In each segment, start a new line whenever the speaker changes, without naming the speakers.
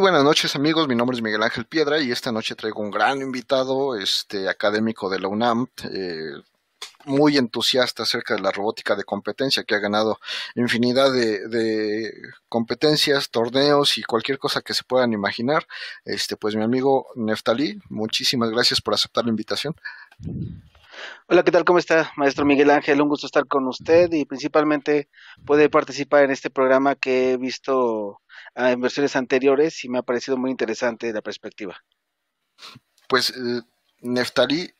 Buenas noches amigos, mi nombre es Miguel Ángel Piedra y esta noche traigo un gran invitado, este académico de la UNAM, eh, muy entusiasta acerca de la robótica de competencia, que ha ganado infinidad de, de, competencias, torneos y cualquier cosa que se puedan imaginar. Este, pues mi amigo Neftalí, muchísimas gracias por aceptar la invitación.
Hola, ¿qué tal? ¿Cómo está, maestro Miguel Ángel? Un gusto estar con usted y principalmente poder participar en este programa que he visto ah, en versiones anteriores y me ha parecido muy interesante la perspectiva.
Pues, eh, Neftalí,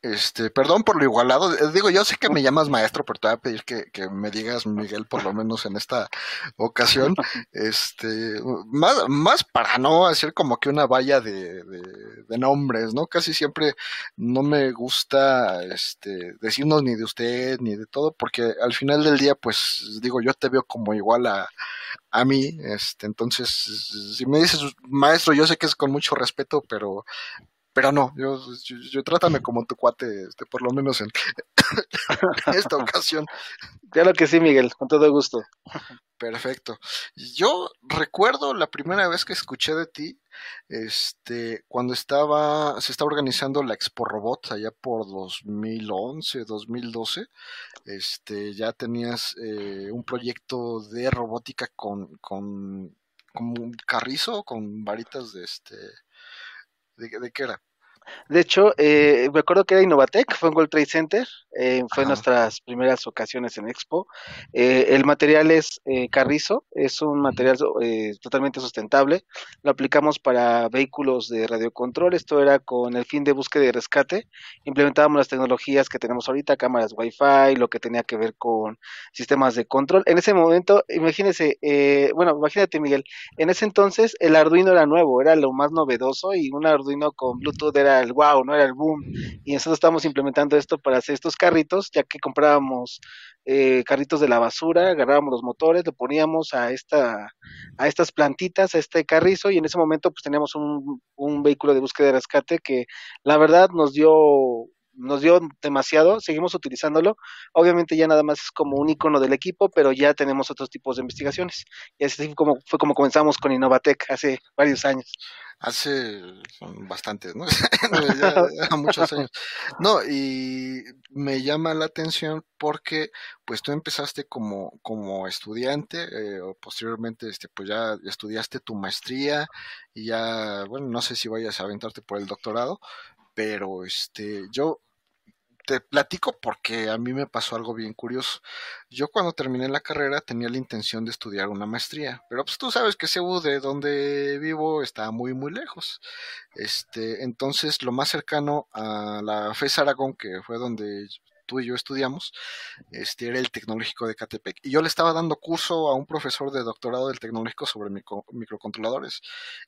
este, perdón por lo igualado. Eh, digo, yo sé que me llamas maestro, pero te voy a pedir que, que me digas Miguel, por lo menos en esta ocasión. Este, más, más para no hacer como que una valla de, de, de, nombres, ¿no? Casi siempre no me gusta este, decirnos ni de usted ni de todo, porque al final del día, pues, digo, yo te veo como igual a, a mí, este, entonces, si me dices maestro, yo sé que es con mucho respeto, pero pero no, yo, yo, yo, trátame como tu cuate, este, por lo menos en esta ocasión.
Claro que sí, Miguel, con todo gusto.
Perfecto. Yo recuerdo la primera vez que escuché de ti, este, cuando estaba, se estaba organizando la Expo Robot allá por 2011, 2012, este, ya tenías eh, un proyecto de robótica con, con, con un carrizo, con varitas de este, ¿de, de qué era?
De hecho, eh, me acuerdo que era Innovatec, fue en World Trade Center, eh, fue en nuestras primeras ocasiones en Expo. Eh, el material es eh, carrizo, es un material eh, totalmente sustentable. Lo aplicamos para vehículos de radiocontrol. Esto era con el fin de búsqueda y rescate. Implementábamos las tecnologías que tenemos ahorita, cámaras Wi-Fi, lo que tenía que ver con sistemas de control. En ese momento, imagínese, eh, bueno, imagínate, Miguel, en ese entonces el Arduino era nuevo, era lo más novedoso y un Arduino con Bluetooth era el wow, no era el boom. Y nosotros estamos implementando esto para hacer estos carritos, ya que comprábamos eh, carritos de la basura, agarrábamos los motores, le poníamos a esta, a estas plantitas, a este carrizo, y en ese momento pues teníamos un, un vehículo de búsqueda de rescate que la verdad nos dio nos dio demasiado, seguimos utilizándolo. Obviamente ya nada más es como un icono del equipo, pero ya tenemos otros tipos de investigaciones. Y así como, fue como comenzamos con Innovatec hace varios años.
Hace bastantes, ¿no? ya muchos años. No, y me llama la atención porque pues tú empezaste como, como estudiante, eh, o posteriormente este, pues ya estudiaste tu maestría y ya, bueno, no sé si vayas a aventarte por el doctorado, pero este, yo te platico porque a mí me pasó algo bien curioso. Yo cuando terminé la carrera tenía la intención de estudiar una maestría, pero pues tú sabes que CEU de donde vivo está muy muy lejos. Este, entonces lo más cercano a la FES Aragón, que fue donde tú y yo estudiamos, este era el Tecnológico de Catepec. Y yo le estaba dando curso a un profesor de doctorado del Tecnológico sobre micro, microcontroladores.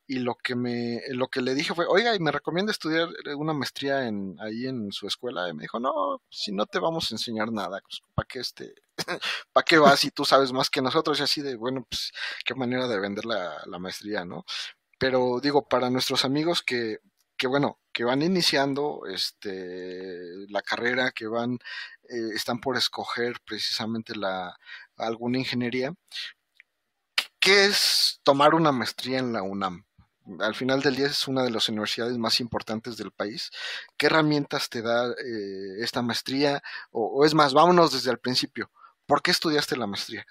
Y lo que me, lo que le dije fue, oiga, y me recomienda estudiar una maestría en, ahí en su escuela. Y me dijo, no, si no te vamos a enseñar nada, pues, ¿para qué este, para qué vas si tú sabes más que nosotros? Y así de, bueno, pues, qué manera de vender la, la maestría, ¿no? Pero digo, para nuestros amigos que, que bueno, que van iniciando este, la carrera, que van, eh, están por escoger precisamente la, alguna ingeniería. ¿Qué es tomar una maestría en la UNAM? Al final del día es una de las universidades más importantes del país. ¿Qué herramientas te da eh, esta maestría? O, o es más, vámonos desde el principio. ¿Por qué estudiaste la maestría?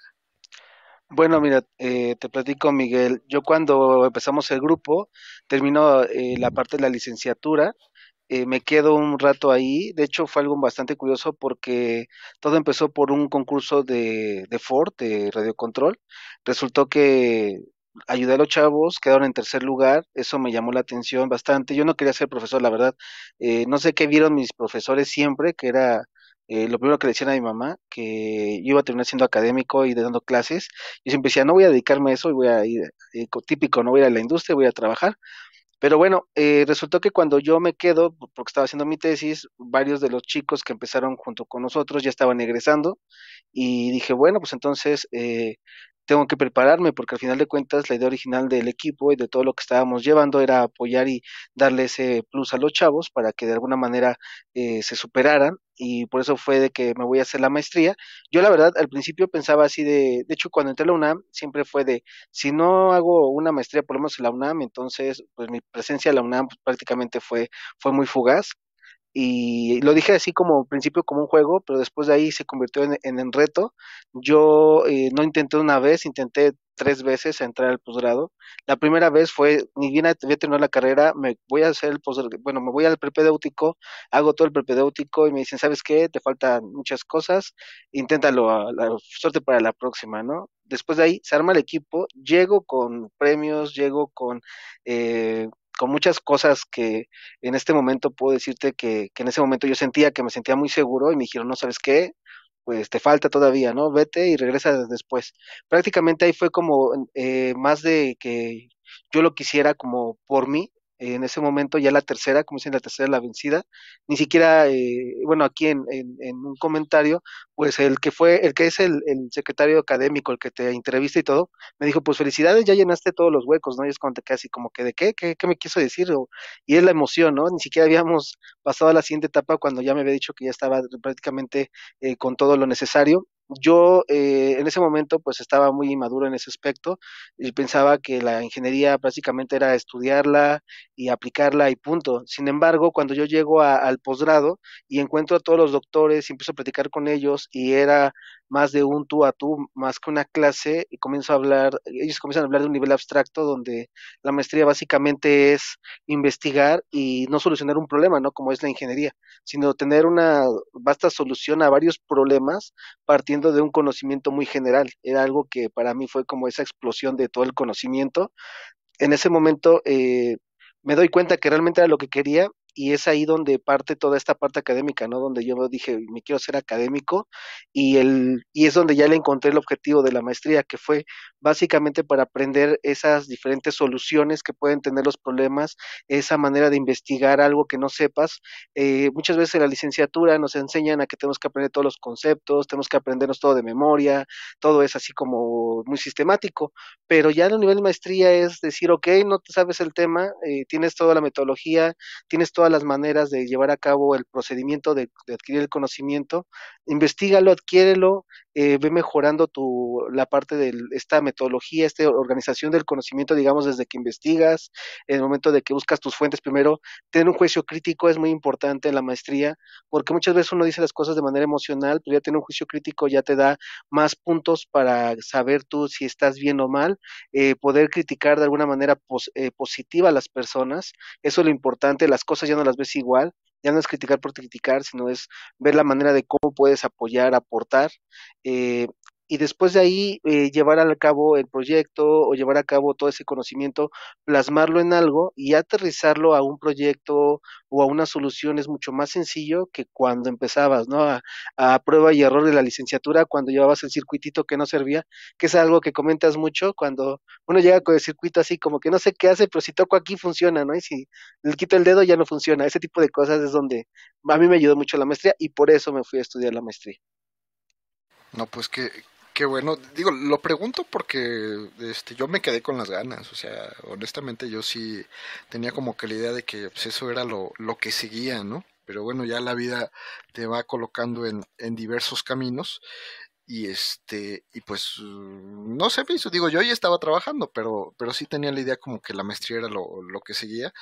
Bueno, mira, eh, te platico, Miguel. Yo cuando empezamos el grupo, terminó eh, la parte de la licenciatura, eh, me quedo un rato ahí. De hecho, fue algo bastante curioso porque todo empezó por un concurso de, de Ford, de radiocontrol. Resultó que ayudé a los chavos, quedaron en tercer lugar, eso me llamó la atención bastante. Yo no quería ser profesor, la verdad. Eh, no sé qué vieron mis profesores siempre, que era eh, lo primero que le decían a mi mamá, que yo iba a terminar siendo académico y dando clases, y siempre decía, no voy a dedicarme a eso, voy a ir, eh, típico, no voy a ir a la industria, voy a trabajar. Pero bueno, eh, resultó que cuando yo me quedo, porque estaba haciendo mi tesis, varios de los chicos que empezaron junto con nosotros ya estaban egresando, y dije, bueno, pues entonces eh, tengo que prepararme, porque al final de cuentas la idea original del equipo y de todo lo que estábamos llevando era apoyar y darle ese plus a los chavos para que de alguna manera eh, se superaran y por eso fue de que me voy a hacer la maestría. Yo la verdad al principio pensaba así de, de hecho cuando entré a la UNAM siempre fue de, si no hago una maestría por lo menos en la UNAM, entonces pues mi presencia en la UNAM pues, prácticamente fue, fue muy fugaz y lo dije así como principio como un juego, pero después de ahí se convirtió en, en, reto. Yo eh, no intenté una vez, intenté tres veces entrar al posgrado. La primera vez fue, ni bien había terminado la carrera, me voy a hacer el posgrado, bueno, me voy al prepedéutico, hago todo el prepedéutico y me dicen, ¿sabes qué? Te faltan muchas cosas, inténtalo, a la suerte para la próxima, ¿no? Después de ahí se arma el equipo, llego con premios, llego con eh, con muchas cosas que en este momento puedo decirte que, que, en ese momento yo sentía que me sentía muy seguro y me dijeron, no sabes qué, pues te falta todavía, ¿no? Vete y regresa después. Prácticamente ahí fue como eh, más de que yo lo quisiera como por mí, en ese momento ya la tercera, como dicen la tercera la vencida, ni siquiera, eh, bueno, aquí en, un comentario, pues el que fue, el que es el, el, secretario académico, el que te entrevista y todo, me dijo, pues felicidades, ya llenaste todos los huecos, ¿no? Y es cuando te quedas así como que, ¿de qué? ¿Qué, qué me quiso decir? O, y es la emoción, ¿no? Ni siquiera habíamos pasado a la siguiente etapa cuando ya me había dicho que ya estaba prácticamente eh, con todo lo necesario yo eh, en ese momento pues estaba muy inmaduro en ese aspecto y pensaba que la ingeniería básicamente era estudiarla y aplicarla y punto. Sin embargo, cuando yo llego al posgrado y encuentro a todos los doctores y empiezo a platicar con ellos y era más de un tú a tú, más que una clase, y comienzo a hablar, ellos comienzan a hablar de un nivel abstracto donde la maestría básicamente es investigar y no solucionar un problema, ¿no? Como es la ingeniería, sino tener una vasta solución a varios problemas partiendo de un conocimiento muy general. Era algo que para mí fue como esa explosión de todo el conocimiento. En ese momento eh, me doy cuenta que realmente era lo que quería y es ahí donde parte toda esta parte académica, ¿no? Donde yo dije, me quiero ser académico y, el, y es donde ya le encontré el objetivo de la maestría, que fue básicamente para aprender esas diferentes soluciones que pueden tener los problemas, esa manera de investigar algo que no sepas. Eh, muchas veces en la licenciatura nos enseñan a que tenemos que aprender todos los conceptos, tenemos que aprendernos todo de memoria, todo es así como muy sistemático, pero ya el nivel de maestría es decir, ok, no te sabes el tema, eh, tienes toda la metodología, tienes todas las maneras de llevar a cabo el procedimiento de, adquirir el conocimiento, investigalo, adquiérelo, eh, ve mejorando tu, la parte de esta metodología, esta organización del conocimiento, digamos, desde que investigas, en el momento de que buscas tus fuentes primero, tener un juicio crítico es muy importante en la maestría, porque muchas veces uno dice las cosas de manera emocional, pero ya tener un juicio crítico ya te da más puntos para saber tú si estás bien o mal, eh, poder criticar de alguna manera eh, positiva a las personas, eso es lo importante, las cosas ya no las ves igual, ya no es criticar por criticar, sino es ver la manera de cómo puedes apoyar, aportar. Eh, y después de ahí eh, llevar a cabo el proyecto o llevar a cabo todo ese conocimiento, plasmarlo en algo y aterrizarlo a un proyecto o a una solución es mucho más sencillo que cuando empezabas, ¿no? A, a prueba y error de la licenciatura, cuando llevabas el circuitito que no servía, que es algo que comentas mucho, cuando uno llega con el circuito así como que no sé qué hace, pero si toco aquí funciona, ¿no? Y si le quito el dedo ya no funciona. Ese tipo de cosas es donde a mí me ayudó mucho la maestría y por eso me fui a estudiar la maestría.
No, pues que Qué bueno, digo, lo pregunto porque este, yo me quedé con las ganas, o sea, honestamente yo sí tenía como que la idea de que pues, eso era lo, lo que seguía, ¿no? Pero bueno, ya la vida te va colocando en, en diversos caminos y este y pues no sé digo yo ya estaba trabajando pero pero sí tenía la idea como que la maestría era lo, lo que seguía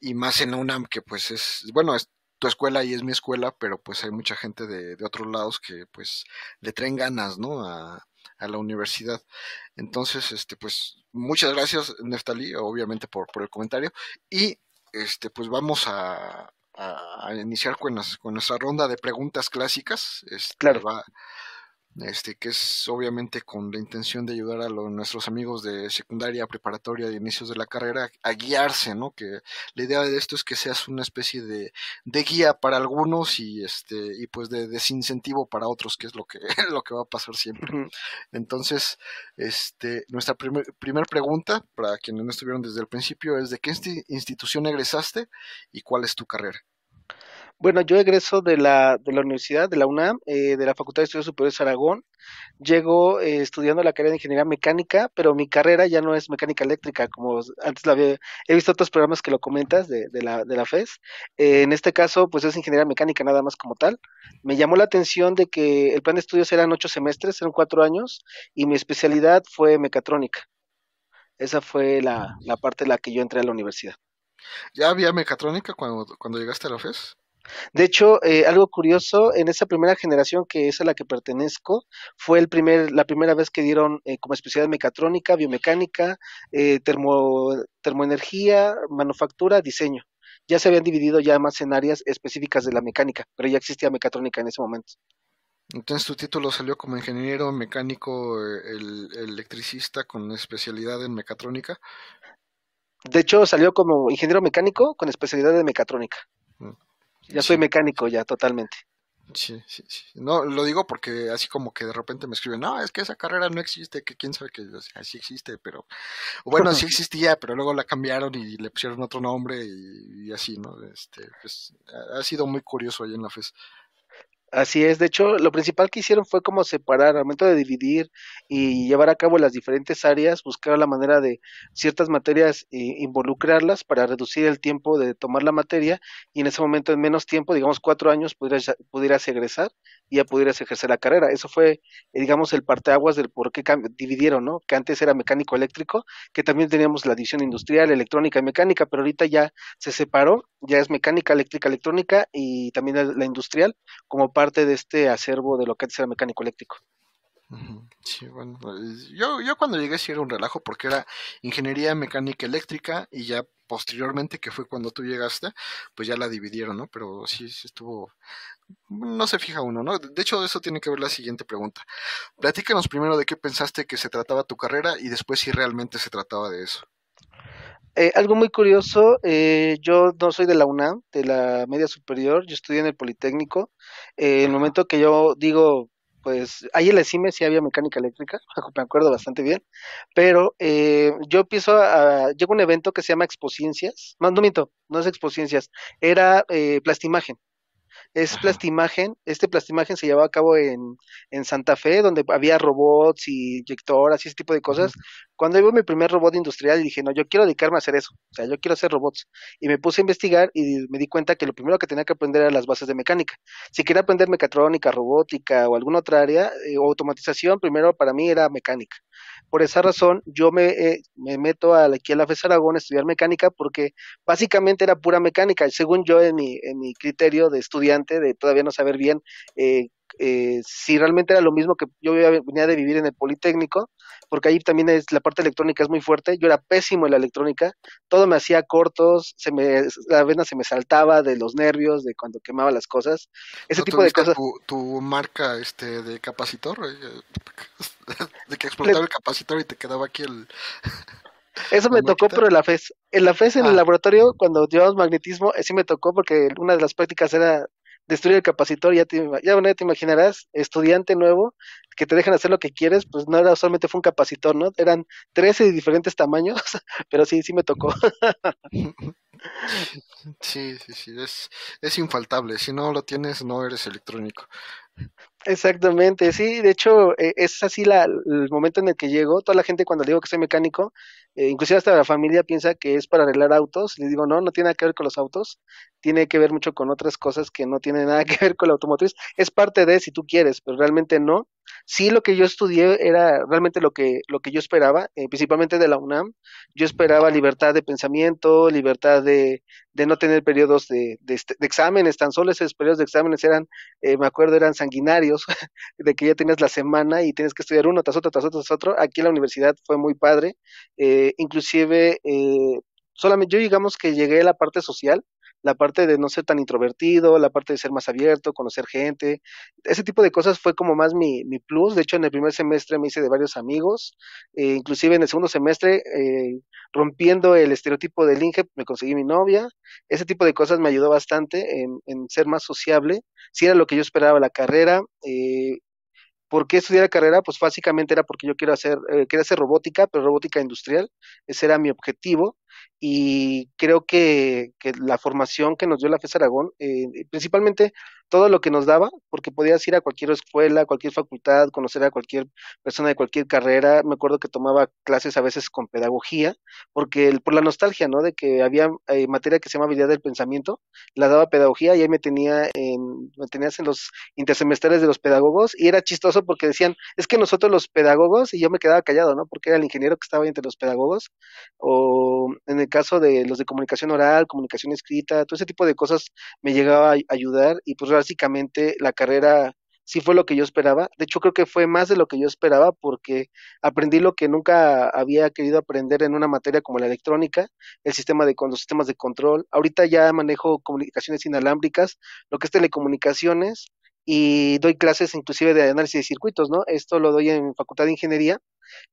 y más en UNAM que pues es bueno es, tu escuela y es mi escuela, pero pues hay mucha gente de, de otros lados que pues le traen ganas, ¿no? A, a, la universidad. Entonces, este, pues muchas gracias, Neftali, obviamente por, por el comentario. Y este, pues vamos a, a, a iniciar con, las, con, nuestra ronda de preguntas clásicas. Este,
claro.
Va, este, que es obviamente con la intención de ayudar a los, nuestros amigos de secundaria, preparatoria, de inicios de la carrera a guiarse, ¿no? Que la idea de esto es que seas una especie de, de guía para algunos y este y pues de desincentivo para otros, que es lo que lo que va a pasar siempre. Entonces, este, nuestra primer, primer pregunta para quienes no estuvieron desde el principio es de qué institución egresaste y cuál es tu carrera.
Bueno, yo egreso de la, de la universidad, de la UNAM, eh, de la Facultad de Estudios Superiores Aragón. Llego eh, estudiando la carrera de Ingeniería Mecánica, pero mi carrera ya no es mecánica eléctrica, como antes la había, he visto otros programas que lo comentas de, de la, de la FES. Eh, en este caso, pues es Ingeniería Mecánica nada más como tal. Me llamó la atención de que el plan de estudios eran ocho semestres, eran cuatro años, y mi especialidad fue mecatrónica. Esa fue la, la parte en la que yo entré a la universidad.
¿Ya había mecatrónica cuando, cuando llegaste a la FES?
De hecho, eh, algo curioso, en esa primera generación que es a la que pertenezco, fue el primer, la primera vez que dieron eh, como especialidad mecatrónica, biomecánica, eh, termo, termoenergía, manufactura, diseño. Ya se habían dividido ya más en áreas específicas de la mecánica, pero ya existía mecatrónica en ese momento.
Entonces tu título salió como ingeniero mecánico, el, el electricista con especialidad en mecatrónica.
De hecho, salió como ingeniero mecánico con especialidad en mecatrónica. Mm. Ya soy mecánico, ya totalmente.
Sí, sí, sí. No, lo digo porque así como que de repente me escriben, no, es que esa carrera no existe, que quién sabe que así existe, pero bueno, sí existía, pero luego la cambiaron y le pusieron otro nombre y, y así, ¿no? Este, pues ha sido muy curioso ahí en la FES.
Así es, de hecho, lo principal que hicieron fue como separar, al momento de dividir y llevar a cabo las diferentes áreas, buscar la manera de ciertas materias e involucrarlas para reducir el tiempo de tomar la materia y en ese momento en menos tiempo, digamos cuatro años, pudieras, pudieras egresar y ya pudieras ejercer la carrera. Eso fue, eh, digamos, el parteaguas del por qué dividieron, ¿no? Que antes era mecánico eléctrico, que también teníamos la división industrial, electrónica y mecánica, pero ahorita ya se separó, ya es mecánica, eléctrica, electrónica y también la industrial como parte parte de este acervo de lo que antes era mecánico eléctrico.
Sí, bueno, pues, yo, yo cuando llegué sí era un relajo porque era ingeniería mecánica eléctrica y ya posteriormente, que fue cuando tú llegaste, pues ya la dividieron, ¿no? Pero sí, sí estuvo, no se fija uno, ¿no? De hecho, eso tiene que ver la siguiente pregunta. Platícanos primero de qué pensaste que se trataba tu carrera y después si realmente se trataba de eso.
Eh, algo muy curioso, eh, yo no soy de la UNAM, de la media superior, yo estudié en el Politécnico. Eh, el momento que yo digo, pues ahí en la CIME sí había mecánica eléctrica, me acuerdo bastante bien, pero eh, yo empiezo a, llega un evento que se llama Expociencias, no, no miento, no es Expociencias, era eh, Plastimagen, es plastimagen. Este plastimagen se llevaba a cabo en, en Santa Fe, donde había robots y inyectoras y ese tipo de cosas. Cuando vi mi primer robot industrial, dije, no, yo quiero dedicarme a hacer eso. O sea, yo quiero hacer robots. Y me puse a investigar y me di cuenta que lo primero que tenía que aprender eran las bases de mecánica. Si quería aprender mecatrónica, robótica o alguna otra área, eh, o automatización, primero para mí era mecánica. Por esa razón, yo me, eh, me meto a, aquí a la FES Aragón a estudiar mecánica porque básicamente era pura mecánica. Según yo, en mi, en mi criterio de estudiante, de todavía no saber bien eh, eh, si realmente era lo mismo que yo venía de vivir en el Politécnico, porque ahí también es, la parte electrónica es muy fuerte. Yo era pésimo en la electrónica, todo me hacía cortos, se me, la vena se me saltaba de los nervios, de cuando quemaba las cosas, ese tipo de cosas.
Tu, tu, marca este de capacitor, de que explotaba el capacitor y te quedaba aquí el.
Eso me tocó, pero en la FES. En la FES, en el ah. laboratorio, cuando llevamos magnetismo, sí me tocó porque una de las prácticas era destruir el capacitor, ya te, ya, te imaginarás, estudiante nuevo, que te dejan hacer lo que quieres, pues no era solamente fue un capacitor, ¿no? Eran 13 de diferentes tamaños, pero sí, sí me tocó.
Sí, sí, sí, es, es infaltable, si no lo tienes no eres electrónico.
Exactamente, sí, de hecho eh, es así la, el momento en el que llego, toda la gente cuando digo que soy mecánico, eh, inclusive hasta la familia piensa que es para arreglar autos, les digo no, no tiene nada que ver con los autos, tiene que ver mucho con otras cosas que no tienen nada que ver con la automotriz, es parte de si tú quieres, pero realmente no, sí lo que yo estudié era realmente lo que, lo que yo esperaba, eh, principalmente de la UNAM. Yo esperaba libertad de pensamiento, libertad de, de no tener periodos de, de, este, exámenes, tan solo esos periodos de exámenes eran, eh, me acuerdo, eran sanguinarios, de que ya tenías la semana y tienes que estudiar uno tras otro, tras otro, tras otro. Aquí en la universidad fue muy padre, eh, inclusive eh, solamente yo digamos que llegué a la parte social, la parte de no ser tan introvertido, la parte de ser más abierto, conocer gente, ese tipo de cosas fue como más mi, mi plus. De hecho, en el primer semestre me hice de varios amigos, eh, inclusive en el segundo semestre, eh, rompiendo el estereotipo del Inge, me conseguí mi novia. Ese tipo de cosas me ayudó bastante en, en ser más sociable. Si era lo que yo esperaba la carrera, eh, ¿Por qué estudiar la carrera? Pues básicamente era porque yo quiero hacer, eh, quería hacer robótica, pero robótica industrial. Ese era mi objetivo. y creo que, que la formación que nos dio la FES Aragón, eh, principalmente todo lo que nos daba, porque podías ir a cualquier escuela, cualquier facultad, conocer a cualquier persona de cualquier carrera. Me acuerdo que tomaba clases a veces con pedagogía, porque por la nostalgia, ¿no? De que había eh, materia que se llama habilidad del pensamiento, la daba pedagogía y ahí me tenía en, me tenías en los intersemestrales de los pedagogos y era chistoso porque decían, es que nosotros los pedagogos, y yo me quedaba callado, ¿no? Porque era el ingeniero que estaba entre los pedagogos, o en el caso de los de comunicación oral, comunicación escrita, todo ese tipo de cosas me llegaba a ayudar y pues básicamente la carrera sí fue lo que yo esperaba. De hecho, creo que fue más de lo que yo esperaba porque aprendí lo que nunca había querido aprender en una materia como la electrónica, el sistema de los sistemas de control. Ahorita ya manejo comunicaciones inalámbricas, lo que es telecomunicaciones y doy clases inclusive de análisis de circuitos, ¿no? Esto lo doy en Facultad de Ingeniería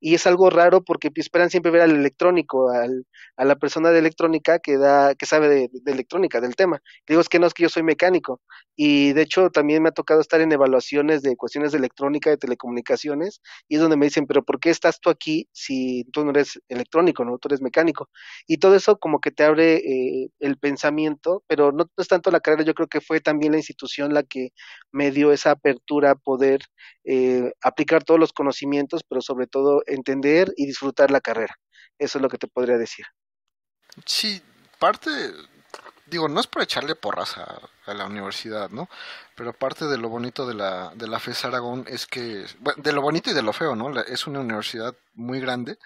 y es algo raro porque esperan siempre ver al electrónico, al, a la persona de electrónica que da, que sabe de, electrónica, del tema. digo, es que no es que yo soy mecánico. Y de hecho también me ha tocado estar en evaluaciones de cuestiones de electrónica, de telecomunicaciones, y es donde me dicen, pero ¿por qué estás tú aquí si tú no eres electrónico, no? Tú eres mecánico. Y todo eso como que te abre eh, el pensamiento, pero no, no es tanto la carrera, yo creo que fue también la institución la que me dio esa apertura a poder eh, aplicar todos los conocimientos, pero sobre todo entender y disfrutar la carrera. Eso es lo que te podría decir.
Sí, parte, digo, no es por echarle porras a, la universidad, ¿no? Pero parte de lo bonito de la, de la FES Aragón es que, bueno, de lo bonito y de lo feo, ¿no? es una universidad muy grande,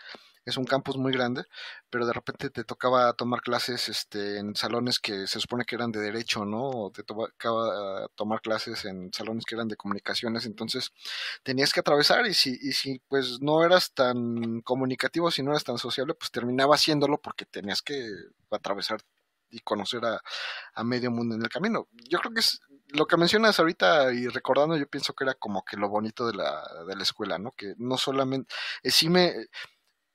es un campus muy grande, pero de repente te tocaba tomar clases este, en salones que se supone que eran de derecho, ¿no? O te tocaba tomar clases en salones que eran de comunicaciones, entonces tenías que atravesar y si, y si pues no eras tan comunicativo, si no eras tan sociable, pues terminaba haciéndolo porque tenías que atravesar y conocer a, a medio mundo en el camino. Yo creo que es lo que mencionas ahorita y recordando, yo pienso que era como que lo bonito de la, de la escuela, ¿no? Que no solamente, eh, sí me,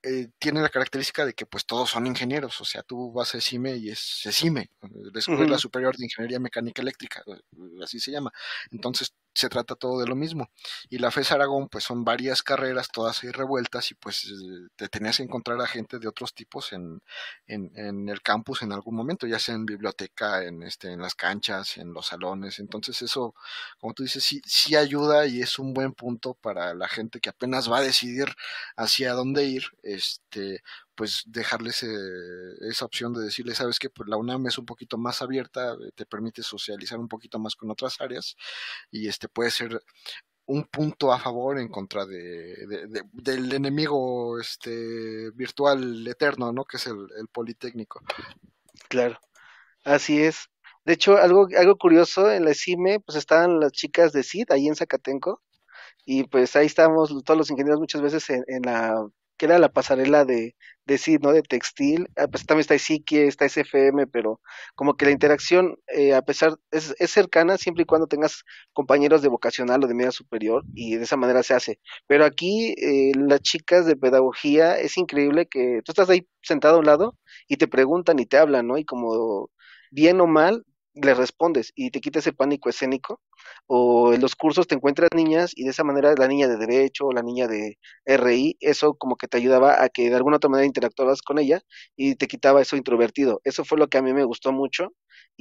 eh, tiene la característica de que pues todos son ingenieros, o sea, tú vas a ESIME y es ESIME, la Escuela Superior de Ingeniería Mecánica Eléctrica, eh, así se llama. Entonces se trata todo de lo mismo. Y la FES Aragón, pues son varias carreras, todas ahí revueltas, y pues te tenías que encontrar a gente de otros tipos en, en, en, el campus en algún momento, ya sea en biblioteca, en, este, en las canchas, en los salones. Entonces eso, como tú dices, sí, sí ayuda y es un buen punto para la gente que apenas va a decidir hacia dónde ir, este, pues dejarles esa opción de decirle, sabes que pues la UNAM es un poquito más abierta, eh, te permite socializar un poquito más con otras áreas y este puede ser un punto a favor en contra de, del enemigo este virtual eterno, ¿no? Que es el, Politécnico.
Claro, así es. De hecho, algo, algo curioso, en la CIME, pues estaban las chicas de CID, ahí en Zacatenco, y pues ahí estábamos todos los ingenieros muchas veces en, en la que era la pasarela de, de sí, ¿no? De textil. Ah, pues también está Isique, está SFM, pero como que la interacción, eh, a pesar, es, es, cercana siempre y cuando tengas compañeros de vocacional o de media superior y de esa manera se hace. Pero aquí eh, las chicas de pedagogía, es increíble que tú estás ahí sentado a un lado y te preguntan y te hablan, ¿no? Y como bien o mal, le respondes y te quita ese pánico escénico. O en los cursos te encuentras niñas y de esa manera la niña de derecho o la niña de RI, eso como que te ayudaba a que de alguna otra manera interactuabas con ella y te quitaba eso introvertido. Eso fue lo que a mí me gustó mucho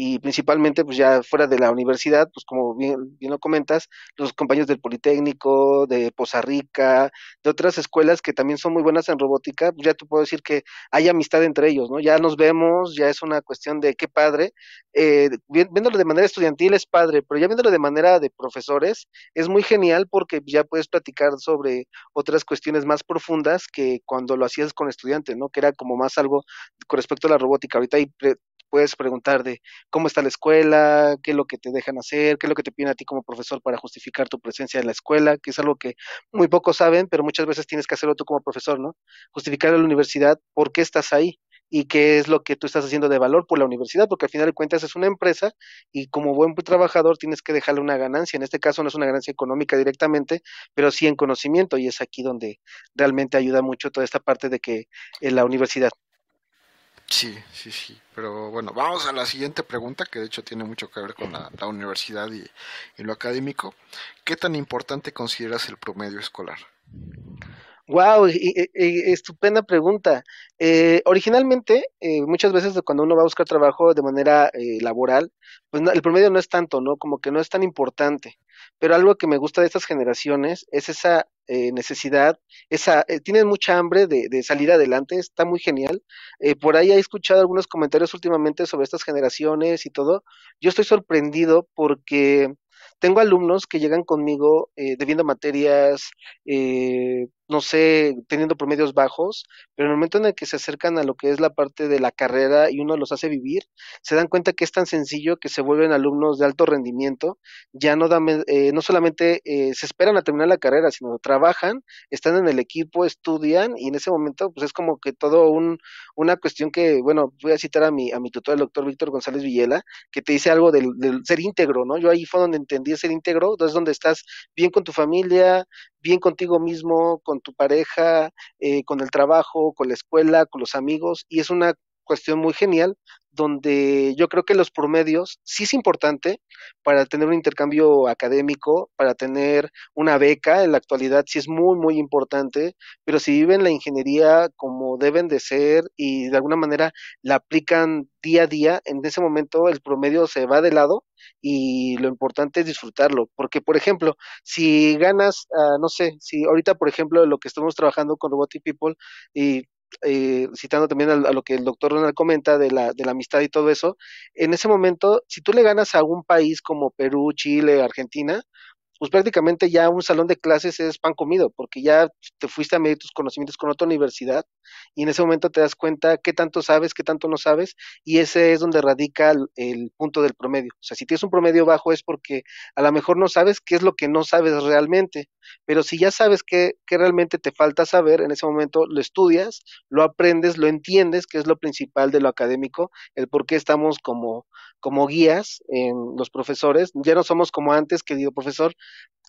y principalmente pues ya fuera de la universidad, pues como bien, bien lo comentas, los compañeros del Politécnico, de Poza Rica, de otras escuelas que también son muy buenas en robótica, pues ya te puedo decir que hay amistad entre ellos, ¿no? Ya nos vemos, ya es una cuestión de qué padre, eh, viéndolo de manera estudiantil es padre, pero ya viéndolo de manera de profesores es muy genial porque ya puedes platicar sobre otras cuestiones más profundas que cuando lo hacías con estudiantes, ¿no? Que era como más algo con respecto a la robótica. Ahorita hay puedes preguntar de cómo está la escuela, qué es lo que te dejan hacer, qué es lo que te piden a ti como profesor para justificar tu presencia en la escuela, que es algo que muy pocos saben, pero muchas veces tienes que hacerlo tú como profesor, ¿no? Justificar a la universidad por qué estás ahí y qué es lo que tú estás haciendo de valor por la universidad, porque al final de cuentas es una empresa y como buen trabajador tienes que dejarle una ganancia. En este caso no es una ganancia económica directamente, pero sí en conocimiento y es aquí donde realmente ayuda mucho toda esta parte de que en la universidad
Sí, sí, sí. Pero bueno, vamos a la siguiente pregunta, que de hecho tiene mucho que ver con la, la universidad y, y, lo académico. ¿Qué tan importante consideras el promedio escolar?
Wow, estupenda pregunta. Eh, originalmente, eh, muchas veces cuando uno va a buscar trabajo de manera eh, laboral, pues el promedio no es tanto, ¿no? Como que no es tan importante. Pero algo que me gusta de estas generaciones es esa eh, necesidad, esa, eh, tienen mucha hambre de, de salir adelante, está muy genial. Eh, por ahí he escuchado algunos comentarios últimamente sobre estas generaciones y todo. Yo estoy sorprendido porque tengo alumnos que llegan conmigo eh, debiendo materias no sé, teniendo promedios bajos, pero en el momento en el que se acercan a lo que es la parte de la carrera y uno los hace vivir, se dan cuenta que es tan sencillo que se vuelven alumnos de alto rendimiento, ya no, eh, no solamente eh, se esperan a terminar la carrera, sino trabajan, están en el equipo, estudian y en ese momento pues es como que todo un, una cuestión que, bueno, voy a citar a mi, a mi tutor, el doctor Víctor González Villela, que te dice algo del, del ser íntegro, ¿no? Yo ahí fue donde entendí ser íntegro, entonces donde estás bien con tu familia, bien contigo mismo, con tu pareja, eh, con el trabajo, con la escuela, con los amigos, y es una cuestión muy genial donde yo creo que los promedios sí es importante para tener un intercambio académico, para tener una beca, en la actualidad sí es muy, muy importante, pero si viven la ingeniería como deben de ser y de alguna manera la aplican día a día, en ese momento el promedio se va de lado y lo importante es disfrutarlo, porque por ejemplo, si ganas, uh, no sé, si ahorita por ejemplo lo que estamos trabajando con Robotic People y eh, citando también a, lo que el doctor Ronald comenta de la, de la amistad y todo eso, en ese momento, si tú le ganas a un país como Perú, Chile, Argentina, pues prácticamente ya un salón de clases es pan comido, porque ya te fuiste a medir tus conocimientos con otra universidad y en ese momento te das cuenta qué tanto sabes, qué tanto no sabes, y ese es donde radica el, punto del promedio. O sea, si tienes un promedio bajo es porque a lo mejor no sabes qué es lo que no sabes realmente, pero si ya sabes qué, qué realmente te falta saber, en ese momento lo estudias, lo aprendes, lo entiendes, que es lo principal de lo académico, el por qué estamos como, como guías en los profesores, ya no somos como antes que digo, profesor,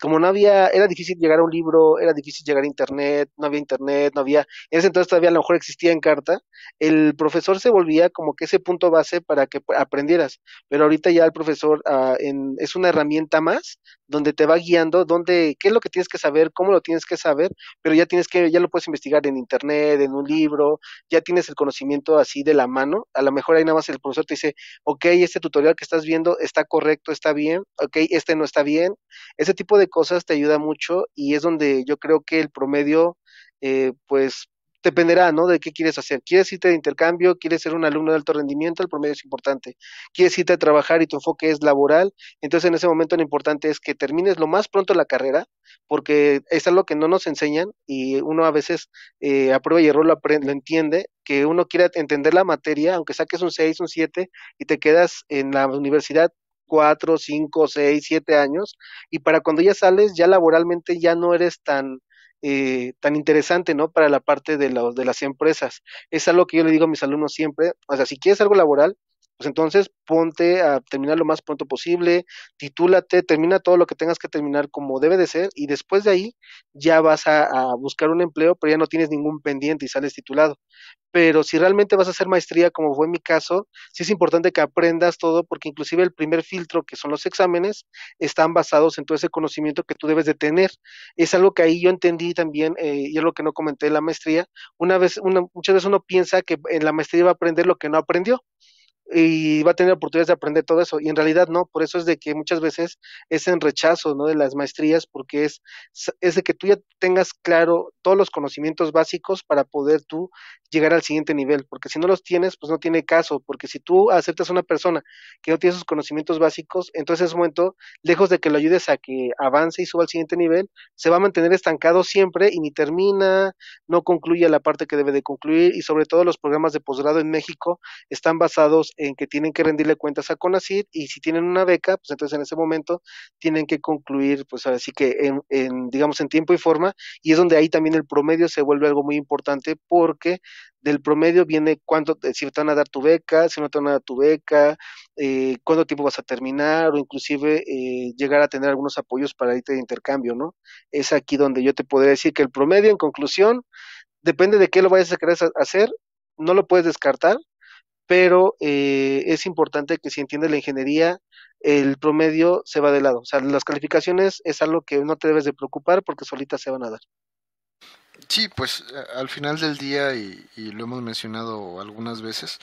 como no había, era difícil llegar a un libro, era difícil llegar a internet, no había internet, no había, en ese entonces todavía a lo mejor existía en carta, el profesor se volvía como que ese punto base para que aprendieras, pero ahorita ya el profesor uh, en, es una herramienta más donde te va guiando, donde, qué es lo que tienes que saber, cómo lo tienes que saber, pero ya tienes que, ya lo puedes investigar en internet, en un libro, ya tienes el conocimiento así de la mano, a lo mejor ahí nada más el profesor te dice, ok, este tutorial que estás viendo está correcto, está bien, ok, este no está bien, ese tipo de cosas te ayuda mucho y es donde yo creo que el promedio, eh, pues dependerá, ¿no? De qué quieres hacer. ¿Quieres irte de intercambio? ¿Quieres ser un alumno de alto rendimiento? El promedio es importante. ¿Quieres irte a trabajar y tu enfoque es laboral? Entonces en ese momento lo importante es que termines lo más pronto la carrera, porque es algo que no nos enseñan y uno a veces eh, a prueba y error lo, aprende, lo entiende, que uno quiere entender la materia, aunque saques un 6, un 7 y te quedas en la universidad cuatro, cinco, seis, siete años, y para cuando ya sales, ya laboralmente ya no eres tan, eh, tan interesante, ¿no? Para la parte de, los, de las empresas. Es algo que yo le digo a mis alumnos siempre, o sea, si quieres algo laboral, pues entonces ponte a terminar lo más pronto posible, titúlate, termina todo lo que tengas que terminar como debe de ser y después de ahí ya vas a, buscar un empleo, pero ya no tienes ningún pendiente y sales titulado. Pero si realmente vas a hacer maestría, como fue mi caso, sí es importante que aprendas todo, porque inclusive el primer filtro, que son los exámenes, están basados en todo ese conocimiento que tú debes de tener. Es algo que ahí yo entendí también, eh, y es lo que no comenté en la maestría, una vez, una, muchas veces uno piensa que en la maestría va a aprender lo que no aprendió y va a tener oportunidades de aprender todo eso. Y en realidad no, por eso es de que muchas veces es en rechazo ¿no? de las maestrías, porque es, es de que tú ya tengas claro todos los conocimientos básicos para poder tú llegar al siguiente nivel, porque si no los tienes, pues no tiene caso, porque si tú aceptas a una persona que no tiene esos conocimientos básicos, entonces en ese momento, lejos de que lo ayudes a que avance y suba al siguiente nivel, se va a mantener estancado siempre y ni termina, no concluye la parte que debe de concluir y sobre todo los programas de posgrado en México están basados en que tienen que rendirle cuentas a CONACYT y si tienen una beca, pues entonces en ese momento tienen que concluir, pues así que en, en, digamos en tiempo y forma y es donde ahí también el promedio se vuelve algo muy importante porque del promedio viene cuánto, si te van a dar tu beca, si no te van a dar tu beca, eh, cuánto tiempo vas a terminar o inclusive eh, llegar a tener algunos apoyos para irte de intercambio, ¿no? Es aquí donde yo te podría decir que el promedio, en conclusión, depende de qué lo vayas a querer hacer, no lo puedes descartar, pero eh, es importante que si entiendes la ingeniería, el promedio se va de lado. O sea, las calificaciones es algo que no te debes de preocupar porque solitas se van a dar.
Sí, pues al final del día, y, lo hemos mencionado algunas veces,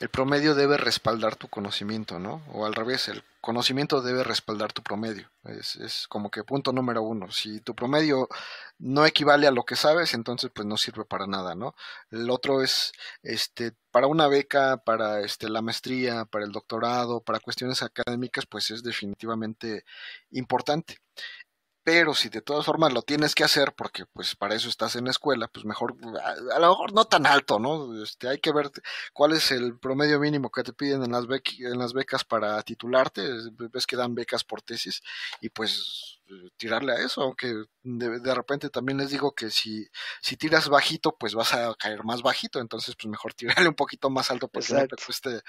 el promedio debe respaldar tu conocimiento, ¿no? O al revés, el conocimiento debe respaldar tu promedio. Es, es como que punto número uno. Si tu promedio no equivale a lo que sabes, entonces pues no sirve para nada, ¿no? El otro es, este, para una beca, para este, la maestría, para el doctorado, para cuestiones académicas, pues es definitivamente importante pero si de todas formas lo tienes que hacer porque pues para eso estás en la escuela, pues mejor a, lo mejor no tan alto, ¿no? Este, hay que ver cuál es el promedio mínimo que te piden en las, en las becas para titularte, ves que dan becas por tesis y pues tirarle a eso, aunque de, repente también les digo que si, si tiras bajito, pues vas a caer más bajito, entonces pues mejor tirarle un poquito más alto porque no te cueste